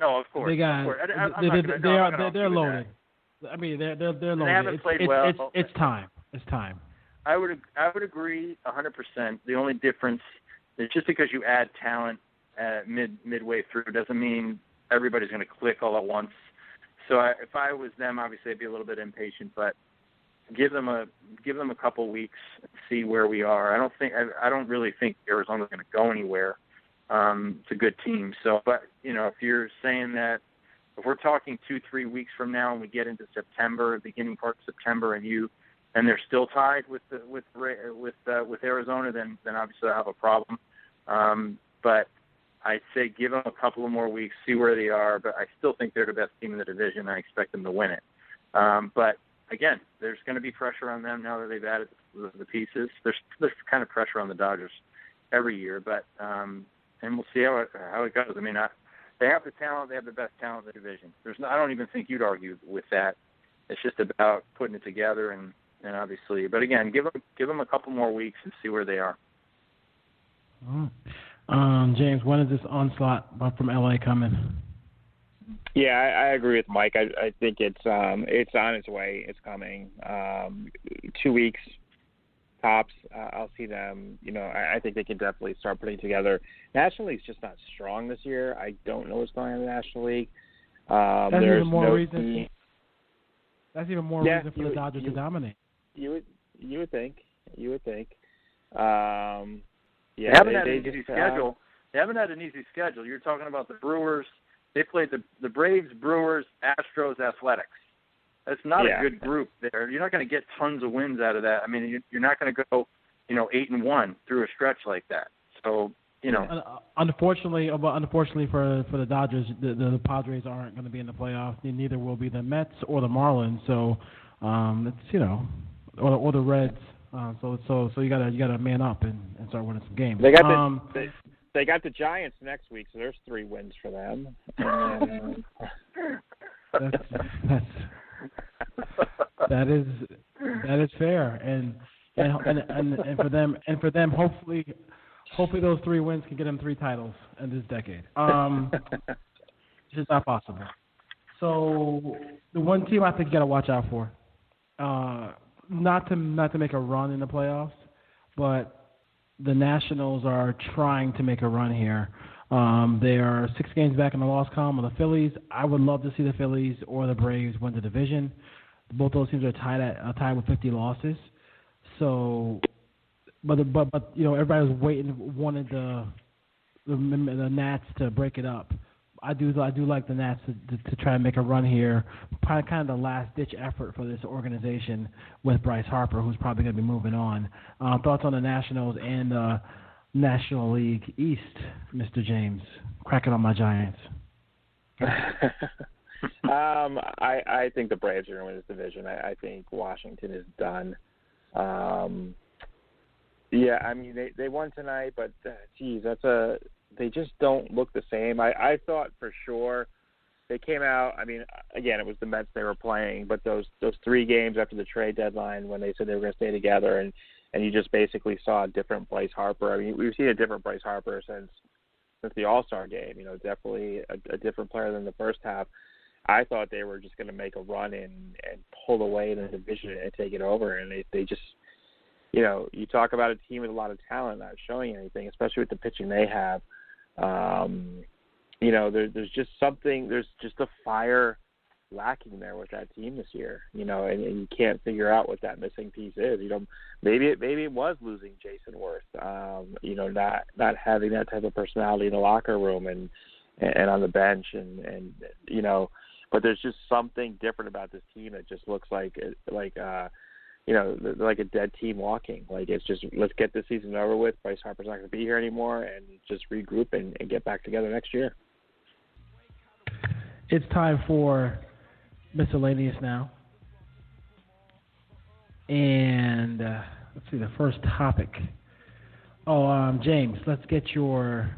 no, of course, they got. course. I, I, I'm they, they, gonna, they no, are. They're, they're gonna argue with loaded. I mean, they're they're they're They haven't it's, played it's, well. It's, it's time. It's time. I would I would agree 100%. The only difference is just because you add talent uh, mid midway through doesn't mean everybody's going to click all at once. So I, if I was them, obviously I'd be a little bit impatient, but give them a give them a couple weeks, see where we are. I don't think I, I don't really think Arizona's going to go anywhere. Um, it's a good team. So, but you know, if you're saying that if we're talking two three weeks from now and we get into September, beginning part of September, and you and they're still tied with the, with with uh, with Arizona, then then obviously I have a problem. Um, but I'd say give them a couple of more weeks, see where they are. But I still think they're the best team in the division. I expect them to win it. Um, but again, there's going to be pressure on them now that they've added the, pieces. There's there's kind of pressure on the Dodgers every year, but um, and we'll see how it how it goes. I mean, I, they have the talent. They have the best talent in the division. There's no, I don't even think you'd argue with that. It's just about putting it together and and obviously, but again, give them give them a couple more weeks and see where they are. Mm. Um, James, when is this onslaught from LA coming? Yeah, I, I agree with Mike. I, I think it's um it's on its way. It's coming. Um, two weeks tops. Uh, I'll see them. You know, I, I think they can definitely start putting together. National League's just not strong this year. I don't know what's going on in the National League. Um, That's there's even more no reason. team- That's even more Yeah, reason for you- the Dodgers you- to dominate. You would you would think you would think. Um, yeah, they haven't they, had they an easy just, uh, schedule. They haven't had an easy schedule. You're talking about the Brewers. They played the the Braves, Brewers, Astros, Athletics. That's not Yeah. a good group there. You're not going to get tons of wins out of that. I mean, you- you're not going to go, you know, eight and one through a stretch like that. So, you know, Uh, Unfortunately, uh, unfortunately for for the Dodgers, the, the, the Padres aren't going to be in the playoffs. Neither will be the Mets or the Marlins. So um, it's you know, or, or the Reds. Uh, so so so you gotta you gotta man up and, and start winning some games. They got the um, they, they got the Giants next week, so there's three wins for them. And, that's that's that is that is fair and and and and, and for them and for them hopefully hopefully those three wins can get them three titles in this decade. Um, it's just not possible. So the one team I think you got to watch out for, uh, not to not to make a run in the playoffs, but the Nationals are trying to make a run here. Um, they are six games back in the loss column of the Phillies. I would love to see the Phillies or the Braves win the division. Both those teams are tied at uh, tied with 50 losses. So, but but but you know everybody was waiting, wanted the the, the Nats to break it up. I do I do like the Nats to, to, to try and make a run here. Probably kind of the last ditch effort for this organization with Bryce Harper, who's probably going to be moving on. Uh, thoughts on the Nationals and uh, National League East, Mr. James? Cracking on my Giants. um, I I think the Braves are going to win this division. I, I think Washington is done. Um, yeah, I mean they they won tonight, but uh, geez, that's a they just don't look the same. I I thought for sure they came out. I mean, again, it was the Mets they were playing, but those those three games after the trade deadline when they said they were going to stay together, and and you just basically saw a different Bryce Harper. I mean, we've seen a different Bryce Harper since since the All Star game. You know, definitely a, a different player than the first half. I thought they were just going to make a run and and pull away in the division and take it over, and they they just you know, you talk about a team with a lot of talent not showing anything, especially with the pitching they have. Um, you know, there, there's just something. There's just a fire lacking there with that team this year. You know, and, and you can't figure out what that missing piece is. You know, maybe it maybe it was losing Jayson Werth. Um, you know, not not having that type of personality in the locker room and and on the bench and and you know, but there's just something different about this team that just looks like like uh you know, like a dead team walking. Like it's just let's get the season over with. Bryce Harper's not going to be here anymore, and just regroup and, and get back together next year. It's time for miscellaneous now, and uh, let's see the first topic. Oh, um, James, let's get your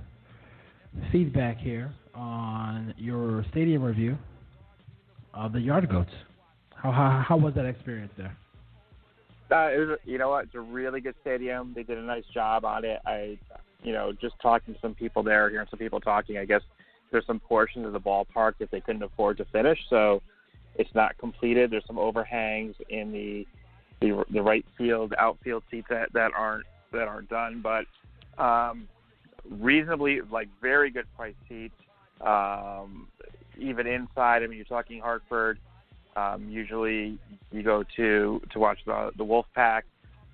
feedback here on your stadium review of the Yard Goats. How how, how was that experience there? Uh, it was, you know what? It's a really good stadium. They did a nice job on it. I, you know, just talking to some people there, hearing some people talking. I guess there's some portions of the ballpark that they couldn't afford to finish, so it's not completed. There's some overhangs in the the, the right field, outfield seats that that aren't that aren't done, but um, reasonably like very good price seats. Um, even inside, I mean, you're talking Hartford um, usually, you go to to watch the the Wolfpack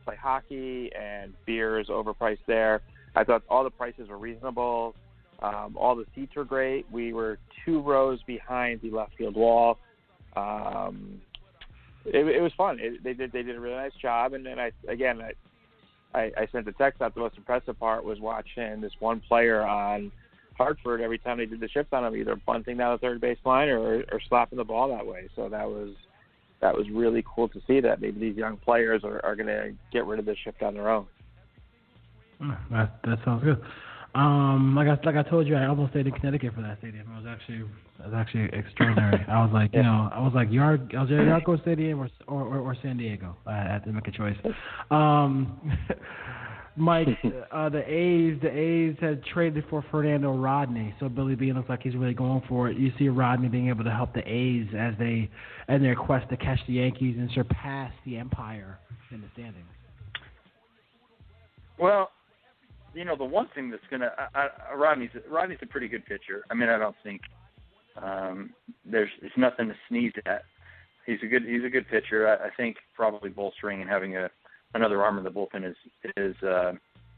play hockey, and beer is overpriced there. I thought all the prices were reasonable. Um, all the seats were great. We were two rows behind the left field wall. Um, it, it was fun. It, they did they did a really nice job. And then I again I, I I sent the text out. The most impressive part was watching this one player on Hartford every time they did the shift on him, either bunting down the third base line or or slapping the ball that way. So that was that was really cool to see that maybe these young players are, are going to get rid of the shift on their own. That that sounds good. Um, like I like I told you, I almost stayed in Connecticut for that stadium. It was actually it was actually extraordinary. I was like, you know, I was like Yard, I was Yardco Stadium or or, or, or San Diego. I had to make a choice. Um, Mike, uh, the A's, the A's had traded for Fernando Rodney, so Billy Beane looks like he's really going for it. You see Rodney being able to help the A's as they, in their quest to catch the Yankees and surpass the Empire in the standings. Well, you know the one thing that's gonna I, I, Rodney's Rodney's a pretty good pitcher. I mean, I don't think um, there's there's nothing to sneeze at. He's a good he's a good pitcher. I, I think probably bolstering and having a another arm in the bullpen is is uh,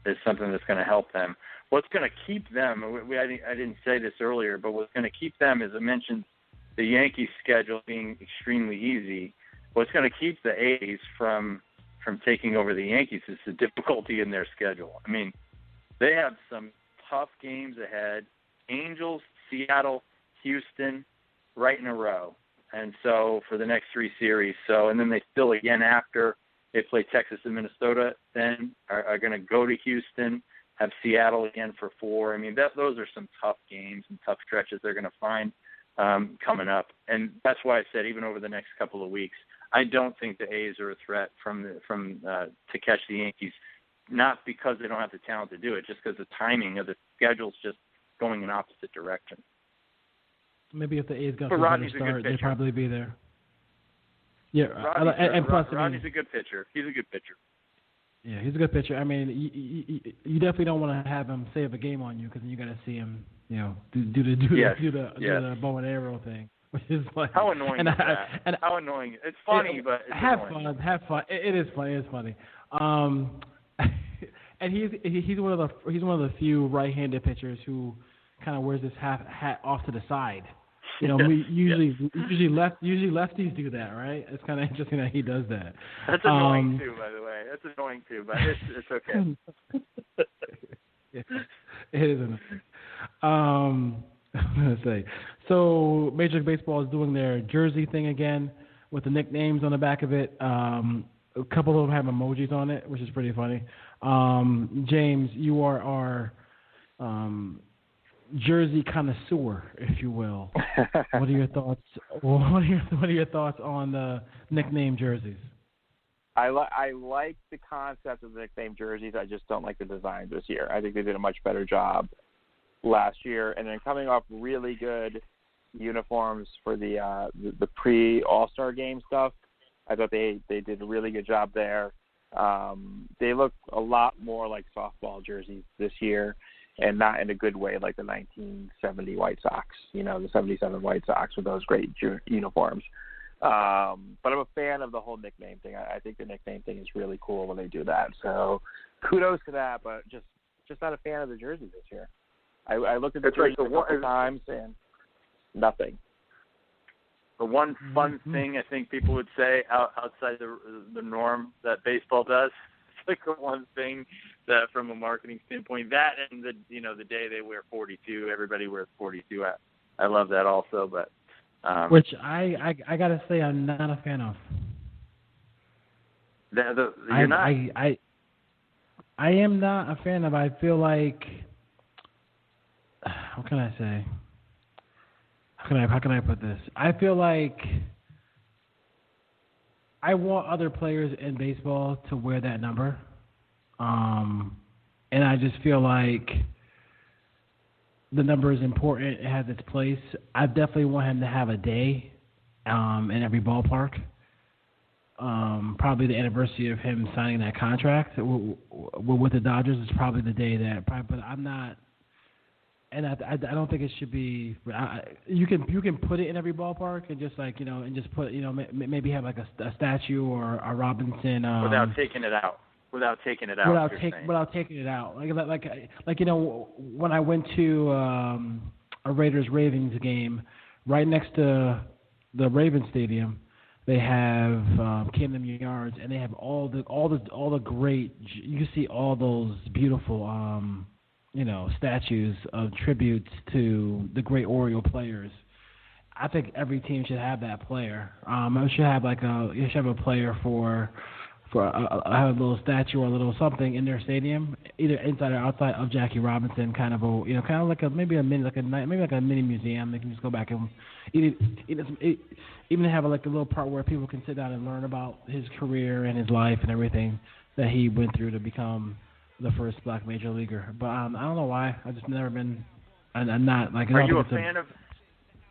is something that's going to help them. What's going to keep them? We, I, I didn't say this earlier, but what's going to keep them, as I mentioned, the Yankees' schedule being extremely easy. What's going to keep the A's from from taking over the Yankees is the difficulty in their schedule. I mean, they have some tough games ahead. Angels, Seattle, Houston, right in a row. And so for the next three series. So and then they still again after they play Texas and Minnesota, then are, are going to go to Houston, have Seattle again for four. I mean, that those are some tough games and tough stretches they're going to find um, coming up, and that's why I said even over the next couple of weeks, I don't think the A's are a threat from the, from uh, to catch the Yankees. Not because they don't have the talent to do it, just because the timing of the schedule's just going in opposite direction. Maybe if the A's got but a Rodney's start, they'd probably be there. Yeah, Rodney's, and, and plus, Rodney's I mean, a good pitcher. He's a good pitcher. Yeah, he's a good pitcher. I mean, you, you, you definitely don't want to have him save a game on you because then you got to see him, you know, do, do the do yes. the do the, yes. do the bow and arrow thing, which is like how annoying and is I, that? And how annoying! It's funny, it, but it's have annoying. fun, have fun. It, it is funny. It's funny. Um, and he's he's one of the he's one of the few right-handed pitchers who kind of wears this half hat off to the side. You know, we usually usually left usually lefties do that, right? It's kind of interesting that he does that. That's annoying um, too, by the way. That's annoying too, but it's it's okay. yeah, it is annoying. Um, I'm gonna say so. Major League Baseball is doing their jersey thing again with the nicknames on the back of it. Um, a couple of them have emojis on it, which is pretty funny. Um, James, you are our um, jersey connoisseur, if you will. what are your thoughts? What are your What are your thoughts on the nickname jerseys? I li- I like the concept of the nickname jerseys. I just don't like the design this year. I think they did a much better job last year, and then coming off really good uniforms for the uh, the, the pre All Star game stuff. I thought they they did a really good job there. Um, they look a lot more like softball jerseys this year, and not in a good way like the 1970 White Sox. You know, the 77 White Sox with those great ju- uniforms. Um, but I'm a fan of the whole nickname thing. I, I think the nickname thing is really cool when they do that. So kudos to that, but just just not a fan of the jersey this year. I, I looked at the That's right, jerseys a the couple one- times and nothing. The one fun Mm-hmm. thing I think people would say out, outside the the norm that baseball does, it's like the one thing that from a marketing standpoint, that and the you know the day they wear 42, everybody wears 42. I I love that also, but um, Which I, I I gotta say I'm not a fan of. the, the, you're I, not. I I I am not a fan of. I feel like what can I say? How can I how can I put this? I feel like I want other players in baseball to wear that number, um, and I just feel like the number is important. It has its place. I definitely want him to have a day um, in every ballpark um, probably the anniversary of him signing that contract with the Dodgers is probably the day that. But I'm not, and I, I, I don't think it should be. I, you can you can put it in every ballpark and just like you know and just put you know m- maybe have like a, a statue or a Robinson. Um, without taking it out. Without taking it out. without saying. without taking it out. Like like like like you know when I went to um, a Raiders Ravens game, right next to the Ravens Stadium, they have um, Camden Yards, and they have all the all the all the great. You see all those beautiful um, you know statues of tributes to the great Oriole players. I think every team should have that player. Um, it should have like a you should have a player for for a, a, a little statue or a little something in their stadium, either inside or outside of Jackie Robinson, kind of a you know kind of like a maybe a mini like a ni- maybe like a mini museum. They can just go back and even even have like a little part where people can sit down and learn about his career and his life and everything that he went through to become the first black major leaguer. But um, I don't know why. I've just never been. I, I'm not like. Are you a fan of?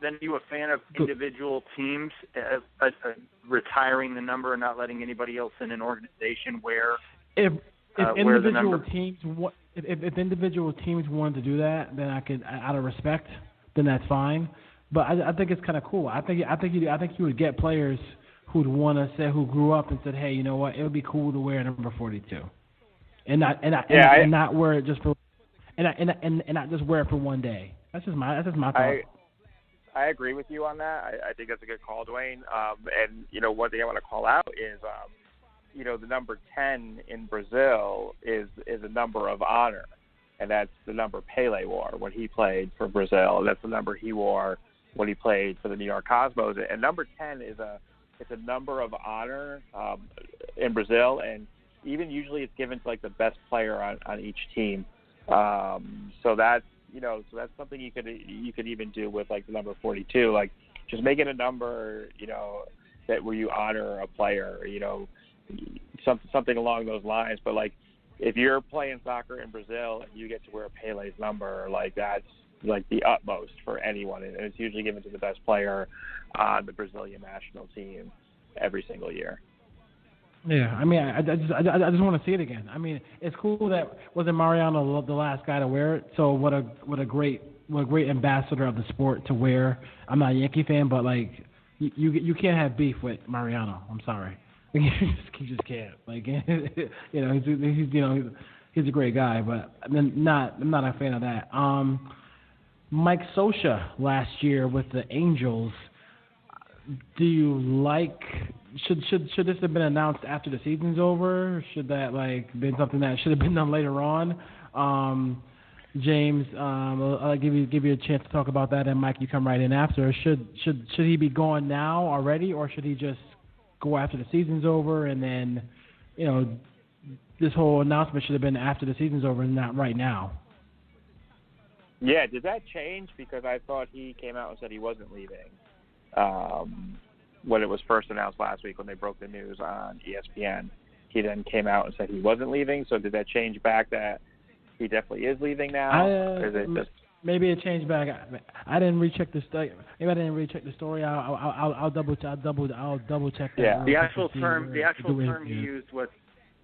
Then are you a fan of individual teams uh, uh, uh, retiring the number and not letting anybody else in an organization where? if if uh, individual teams if, if if individual teams wanted to do that, then I could out of respect, then that's fine. But I, I think it's kind of cool. I think I think you I think you would get players who'd want to say who grew up and said, hey, you know what, it would be cool to wear number 42, and not and not, and, Yeah, I- and not wear it just for and not, and and and not just wear it for one day. That's just my that's just my thought. I I agree with you on that. I, I think that's a good call, Dwayne. Um, and you know, one thing I want to call out is, um, you know, the number ten in Brazil is is a number of honor, and that's the number Pele wore when he played for Brazil. That's the number he wore when he played for the New York Cosmos. And number ten is a it's a number of honor um, in Brazil, and even usually it's given to like the best player on on each team. Um, so that's you know, so that's something you could you could even do with like the number 42, like just make it a number, you know, that where you honor a player, you know, some, something along those lines. But like, if you're playing soccer in Brazil and you get to wear Pele's number, like that's like the utmost for anyone, and it's usually given to the best player on the Brazilian national team every single year. Yeah, I mean, I, I just, I, I just want to see it again. I mean, it's cool that wasn't Mariano the last guy to wear it. So what a what a great what a great ambassador of the sport to wear. I'm not a Yankee fan, but like you you, you can't have beef with Mariano. I'm sorry, you just, you just can't. Like you know, he's, he's you know he's, he's a great guy, but I'm not I'm not a fan of that. Um, Mike Scioscia last year with the Angels. Do you like should should should this have been announced after the season's over? Should that like been something that should have been done later on? Um, James, um, I'll, I'll give you give you a chance to talk about that, and Mike, you come right in after. Should should should he be gone now already, or should he just go after the season's over and then, you know, this whole announcement should have been after the season's over and not right now? Yeah, did that change? Because I thought he came out and said he wasn't leaving um, when it was first announced last week when they broke the news on ESPN. He then came out and said he wasn't leaving. So did that change back that he definitely is leaving now? I, or is it uh, just maybe it changed back. I, I didn't recheck the story. Maybe I didn't recheck the story. I'll, I'll, I'll, I'll double, I'll double, I'll double check that. Yeah. The actual term, the actual the term he is. used was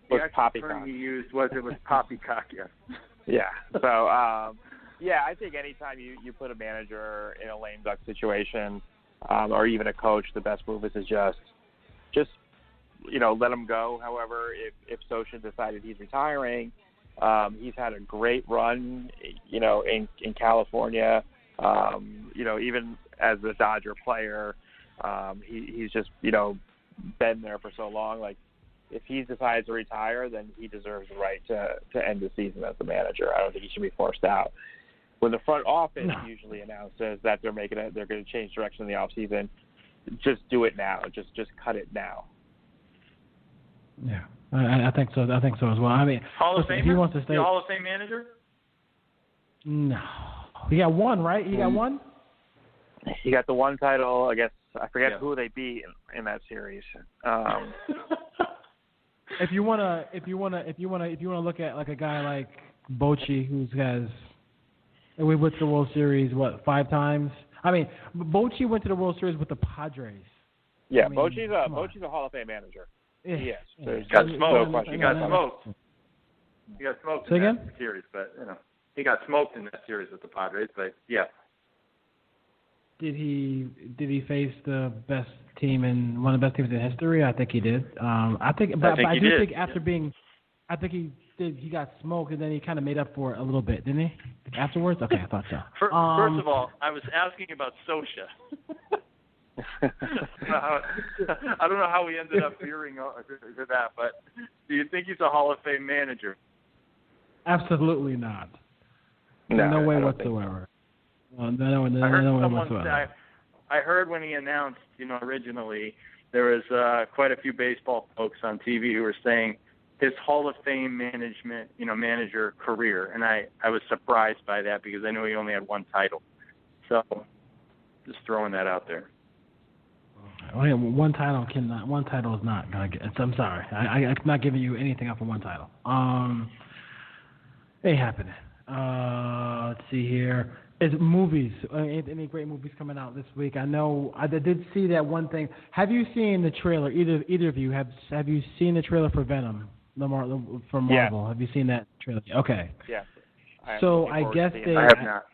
the Was actual poppycock. term he used was it was poppycock. Yes. Yeah. So um yeah, I think anytime you you put a manager in a lame duck situation, um, or even a coach, the best move is to just just you know let him go. However, if if Scioscia decided he's retiring, um, he's had a great run, you know, in in California. Um, you know, even as a Dodger player, um, he he's just you know been there for so long. Like if he decides to retire, then he deserves the right to to end the season as the manager. I don't think he should be forced out. When the front office No. usually announces that they're making it, they're going to change direction in the off season. Just do it now. Just just cut it now. Yeah, I, I think so. I think so as well. I mean, Hall of listen, Famer. if he wants to stay, The Hall of Fame manager. no, he got one, right? He got Mm. one. He got the one title. I guess I forget Yeah. who they beat in, in that series. Um, if you wanna, if you wanna, if you wanna, if you wanna look at like a guy like Bochy, who has, we went to the World Series what five times. I mean, Bochy went to the World Series with the Padres. yeah, I mean, Bochy's a. Bochy's a Hall of Fame manager. Yeah. He is. Yeah. There's Got smoked. question He got smoked. He got smoked Say in again? that series, but you know he got smoked in that series with the Padres. But yeah, Did he did he face the best team in one of the best teams in history? I think he did. Um, I think, but, think but I do did, think after being, I think he did. He got smoked and then he kind of made up for it a little bit, didn't he? Afterwards, okay, I thought so. Fir- Um, first of all, I was asking about Scioscia. I don't know how we ended up veering o- to that, but do you think he's a Hall of Fame manager? Absolutely not. No, no way I so. whatsoever. No, no, no, I heard no way someone whatsoever. say. I heard when he announced, you know, originally there was uh, quite a few baseball folks on TV who were saying his Hall of Fame management, you know, manager career, and I I was surprised by that because I knew he only had one title. So, just throwing that out there. Yeah, one title cannot. One title is not gonna get. I'm sorry. I, I, I'm not giving you anything up for one title. Um, ain't happening. Uh, let's see here. Is movies? Uh, any any great movies coming out this week? I know I did see that one thing. Have you seen the trailer? Either either of you have have you seen the trailer for Venom? The Mar- from Yes. Marvel. Have you seen that trailer? Okay. Yeah. I So I guess they- that. I have not.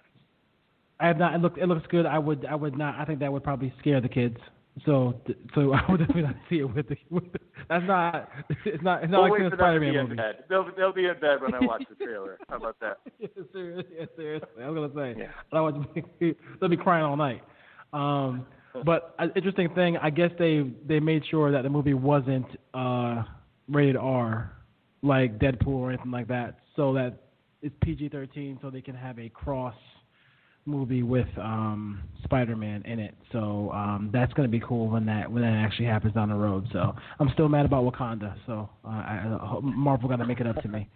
I have not. It look it looks good. I would I would not. I think that would probably scare the kids. So so I would definitely not see it with the. With the that's not. It's not. It's not We'll like wait the for them to Spider-Man movie. bed. They'll they'll be in bed when I watch the trailer. How about that? Yes, seriously, yes, seriously. I was gonna say. Yeah. I would they'll be crying all night. Um, but an interesting thing, I guess they they made sure that the movie wasn't uh, rated R, like Deadpool or anything like that, so that it's PG-13, so they can have a cross movie with um, Spider-Man in it. So um, that's gonna be cool when that when that actually happens down the road. So I'm still mad about Wakanda. So uh, I, I hope Marvel got to make it up to me.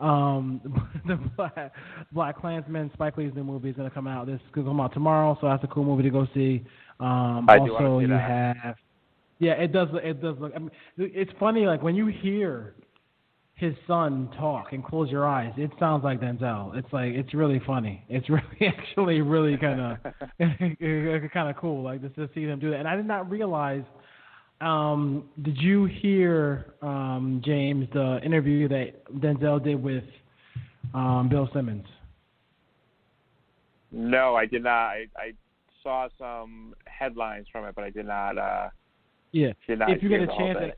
Um, the Black, Black Klansman, Spike Lee's new movie is gonna come out. This is gonna come out tomorrow, so that's a cool movie to go see. Um, I also, you that. have, yeah, it does. It does look. I mean, it's funny, like when you hear his son talk and close your eyes, it sounds like Denzel. It's like it's really funny. It's really actually really kind of kind of cool, like just to see them do that. And I did not realize. Um, did you hear um, James the interview that Denzel did with um, Bill Simmons? No, I did not. I, I saw some headlines from it, but I did not. Uh, Yeah. did if you get a chance, thing. and,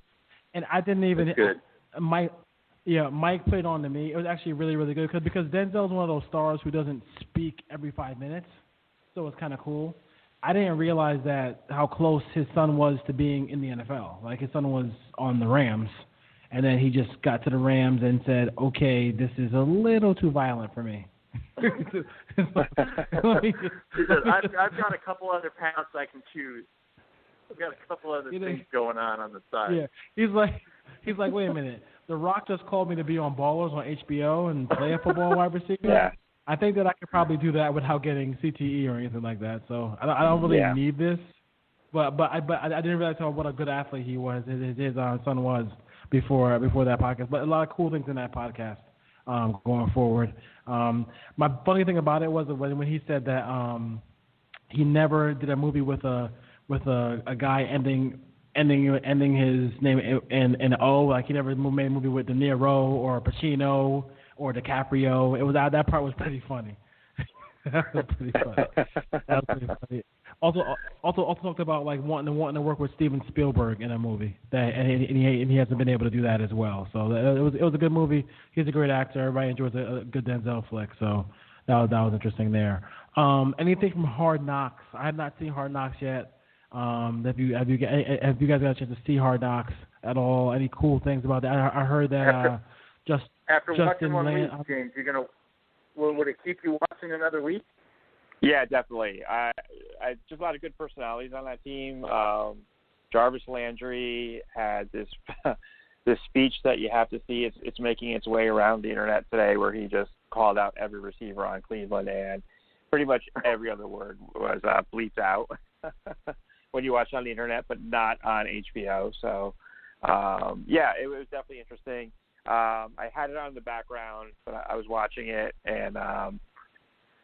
and I didn't even. That's. Uh, Mike, yeah, Mike played on to me. It was actually really, really good cause, because Denzel's one of those stars who doesn't speak every five minutes, so it's kind of cool. I didn't realize that how close his son was to being in the NFL. Like his son was on the Rams, and then he just got to the Rams and said, "Okay, this is a little too violent for me." Let me just- He says, I've, I've got a couple other paths I can choose. I've got a couple other You know- things going on on the side. Yeah, he's like, he's like, wait a minute. The Rock just called me to be on Ballers on HBO and play a football wide receiver. Yeah. I think that I could probably do that without getting CTE or anything like that. So I don't, I don't really Yeah. need this. But but I but I I didn't realize how what a good athlete he was. His his uh, son was before before that podcast. But a lot of cool things in that podcast um, going forward. Um, my funny thing about it was when when he said that um, he never did a movie with a with a, a guy ending ending ending his name in in, O. Like he never made a movie with De Niro or Pacino or DiCaprio. It was that part was pretty funny. that was pretty funny. Also, also, also talked about like wanting to wanting to work with Steven Spielberg in a movie that, and he, and he and he hasn't been able to do that as well. So it was it was a good movie. He's a great actor. Everybody enjoys a, a good Denzel flick. So that was that was interesting there. Um, anything from Hard Knocks? I have not seen Hard Knocks yet. Um, have you have you have you guys got a chance to see Hard Knocks at all? Any cool things about that? I, I heard that uh, just After Justin watching one Land- week, James, you're gonna will, would it keep you watching another week? Yeah, definitely. I, I just a lot of good personalities on that team. Um, Jarvis Landry had this this speech that you have to see. It's it's making its way around the internet today, where he just called out every receiver on Cleveland, and pretty much every other word was uh, bleeped out when you watch on the internet, but not on HBO. So, um, yeah, it was definitely interesting. Um, I had it on in the background, but I, was watching it, and um,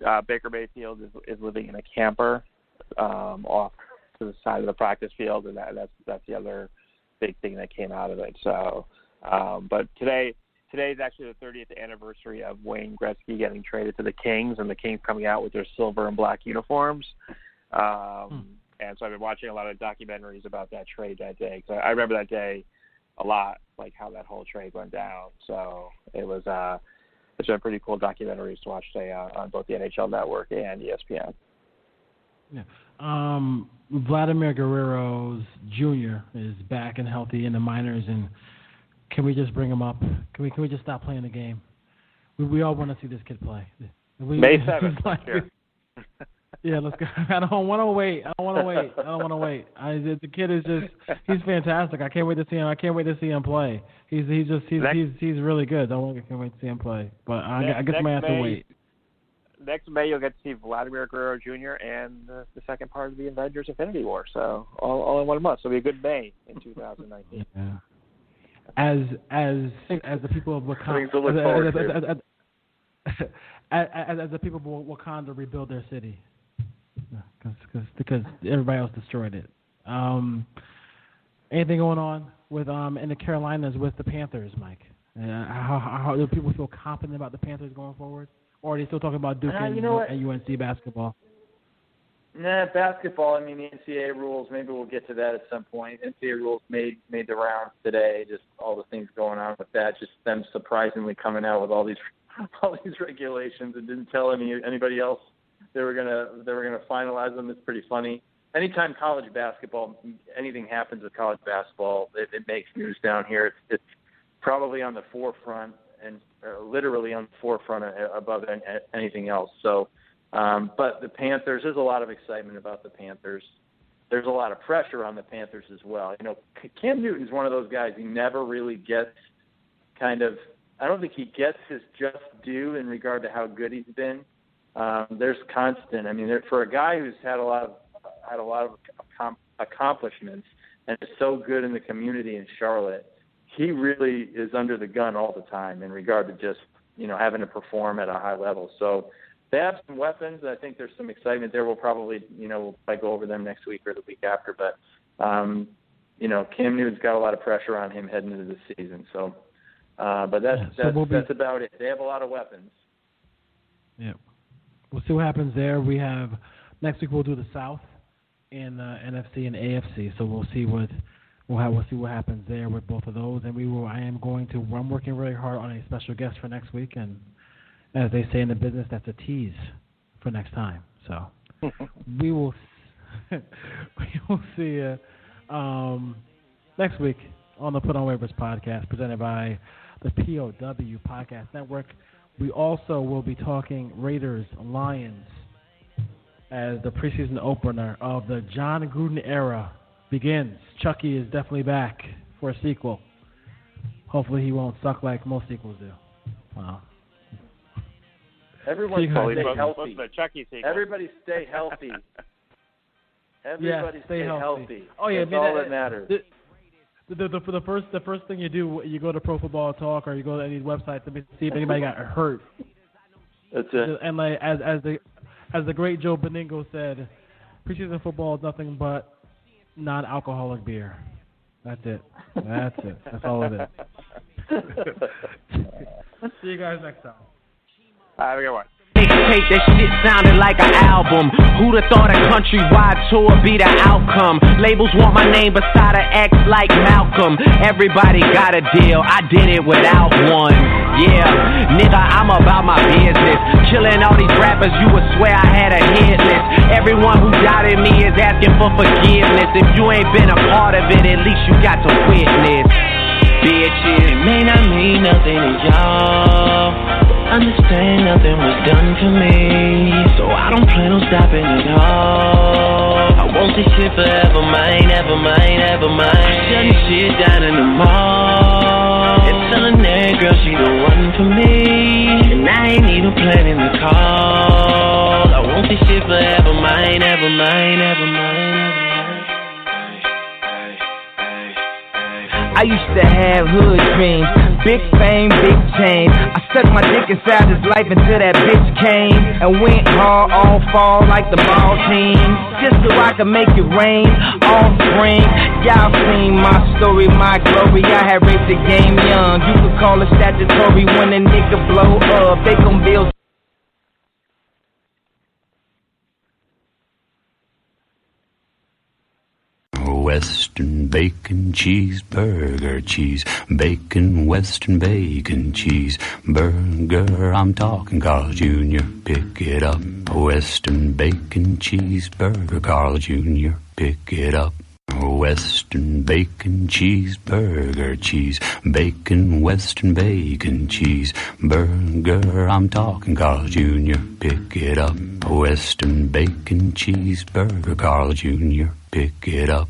uh, Baker Mayfield is is living in a camper um, off to the side of the practice field, and that, that's that's the other big thing that came out of it. So, um, but today today is actually the 30th anniversary of Wayne Gretzky getting traded to the Kings, and the Kings coming out with their silver and black uniforms. Um, And so I've been watching a lot of documentaries about that trade that day. Cause I I remember that day a lot, like how that whole trade went down. So it was uh, it's been pretty cool documentaries to watch today on, on both the NHL Network and ESPN. Yeah. Um, Vladimir Guerrero's Jr. is back and healthy in the minors, and can we just bring him up? Can we can we just stop playing the game? We we all want to see this kid play. We, May 7th, like- sure. Yeah, let's go. I don't want to wait. I don't want to wait. I don't want to wait. I, the kid is just he's fantastic. I can't wait to see him. I can't wait to see him play. He's he's just he's Next- he's he's really good. I can't wait to see him play. But I, I guess I Next might have to wait. Next May, you'll get to see Vladimir Guerrero Jr. and the, the second part of the Avengers Infinity War. So all, all in one month. So it'll be a good May in 2019. Yeah. As as as the people of Wakanda, Things to as, as, as, as, as, as, as the people of Wakanda rebuild their city, because cause, because everybody else destroyed it. Um, anything going on with um in the Carolinas with the Panthers, Mike? Uh, how, how how do people feel confident about the Panthers going forward, or are they still talking about Duke Uh, and, you know and UNC basketball? Nah, basketball. I mean, the NCAA rules. Maybe we'll get to that at some point. NCAA rules made made the rounds today. Just all the things going on with that. Just them surprisingly coming out with all these all these regulations and didn't tell any anybody else they were gonna they were gonna finalize them. It's pretty funny. Anytime college basketball, anything happens with college basketball, it, it makes news down here. It's, it's probably on the forefront and uh, literally on the forefront uh, above an- anything else. So. Um, but the Panthers, there's a lot of excitement about the Panthers. There's a lot of pressure on the Panthers as well. You know, Cam Newton's one of those guys who never really gets kind of. I don't think he gets his just due in regard to how good he's been. Um, there's constant. I mean, there, for a guy who's had a lot of had a lot of accom- accomplishments and is so good in the community in Charlotte, he really is under the gun all the time in regard to just you know having to perform at a high level. So they have some weapons. I think there's some excitement there. We'll probably, you know, we'll probably go over them next week or the week after. But, um, you know, Cam Newton's got a lot of pressure on him heading into the season. So, uh, but that's Yeah, so that's, we'll be- that's about it. They have a lot of weapons. Yeah. We'll see what happens there. We have next week we'll do the South in uh, NFC and AFC. So we'll see what we'll have we'll see what happens there with both of those. And we will I am going to I'm working really hard on a special guest for next week and as they say in the business that's a tease for next time. So we will we will see you um, next week on the Put on Waivers podcast presented by the POW Podcast Network. We also will be talking Raiders and Lions as the preseason opener of the Jon Gruden era begins. Chucky is definitely back for a sequel. Hopefully, he won't suck like most sequels do. Wow. Everyone stay healthy. Chucky sequel. Everybody stay healthy. Everybody yeah, stay healthy. Oh yeah, That's I mean, all that- that matters. The, the, the, the first the first thing you do, you go to Pro Football Talk or you go to any website to see if anybody got hurt. That's it. And like as as the as the great Joe Benigno said, preseason football is nothing but non-alcoholic beer. That's it. That's it. That's all it is. See you guys next time. Have a good one. Tape, that shit sounded like an album. Who'da thought a countrywide tour be the outcome? Labels want my name beside an X like Malcolm. Everybody got a deal, I did it without one. Yeah, nigga, I'm about my business. Killing all these rappers, you would swear I had a hit list. Everyone who doubted me is asking for forgiveness. If you ain't been a part of it, at least you got to witness. Bitches, it may not mean nothing to y'all. Understand nothing was done for me, so I don't plan on stopping at all. I want this shit forever mine, ever mine, ever mine. Shutting shit down in the mall and telling that girl she the one for me, and I ain't even planning the call. I want this shit forever mine, ever mine, ever mine. I used to have hood dreams, big fame, big change. I stuck my dick inside his life until that bitch came and went hard all fall like the ball team, just so I could make it rain all spring. Y'all seen my story, my glory. I had raped the game young. You could call it statutory when a nigga blow up. They gon' build. Western bacon cheeseburger, cheese bacon, Western bacon cheeseburger. I'm talking Carl Jr. Pick it up. Western bacon cheeseburger, Carl Jr. Pick it up. Western bacon cheeseburger, cheese bacon, Western bacon cheeseburger. I'm talking Carl Jr. Pick it up. Western bacon cheeseburger, Carl Jr. Pick it up.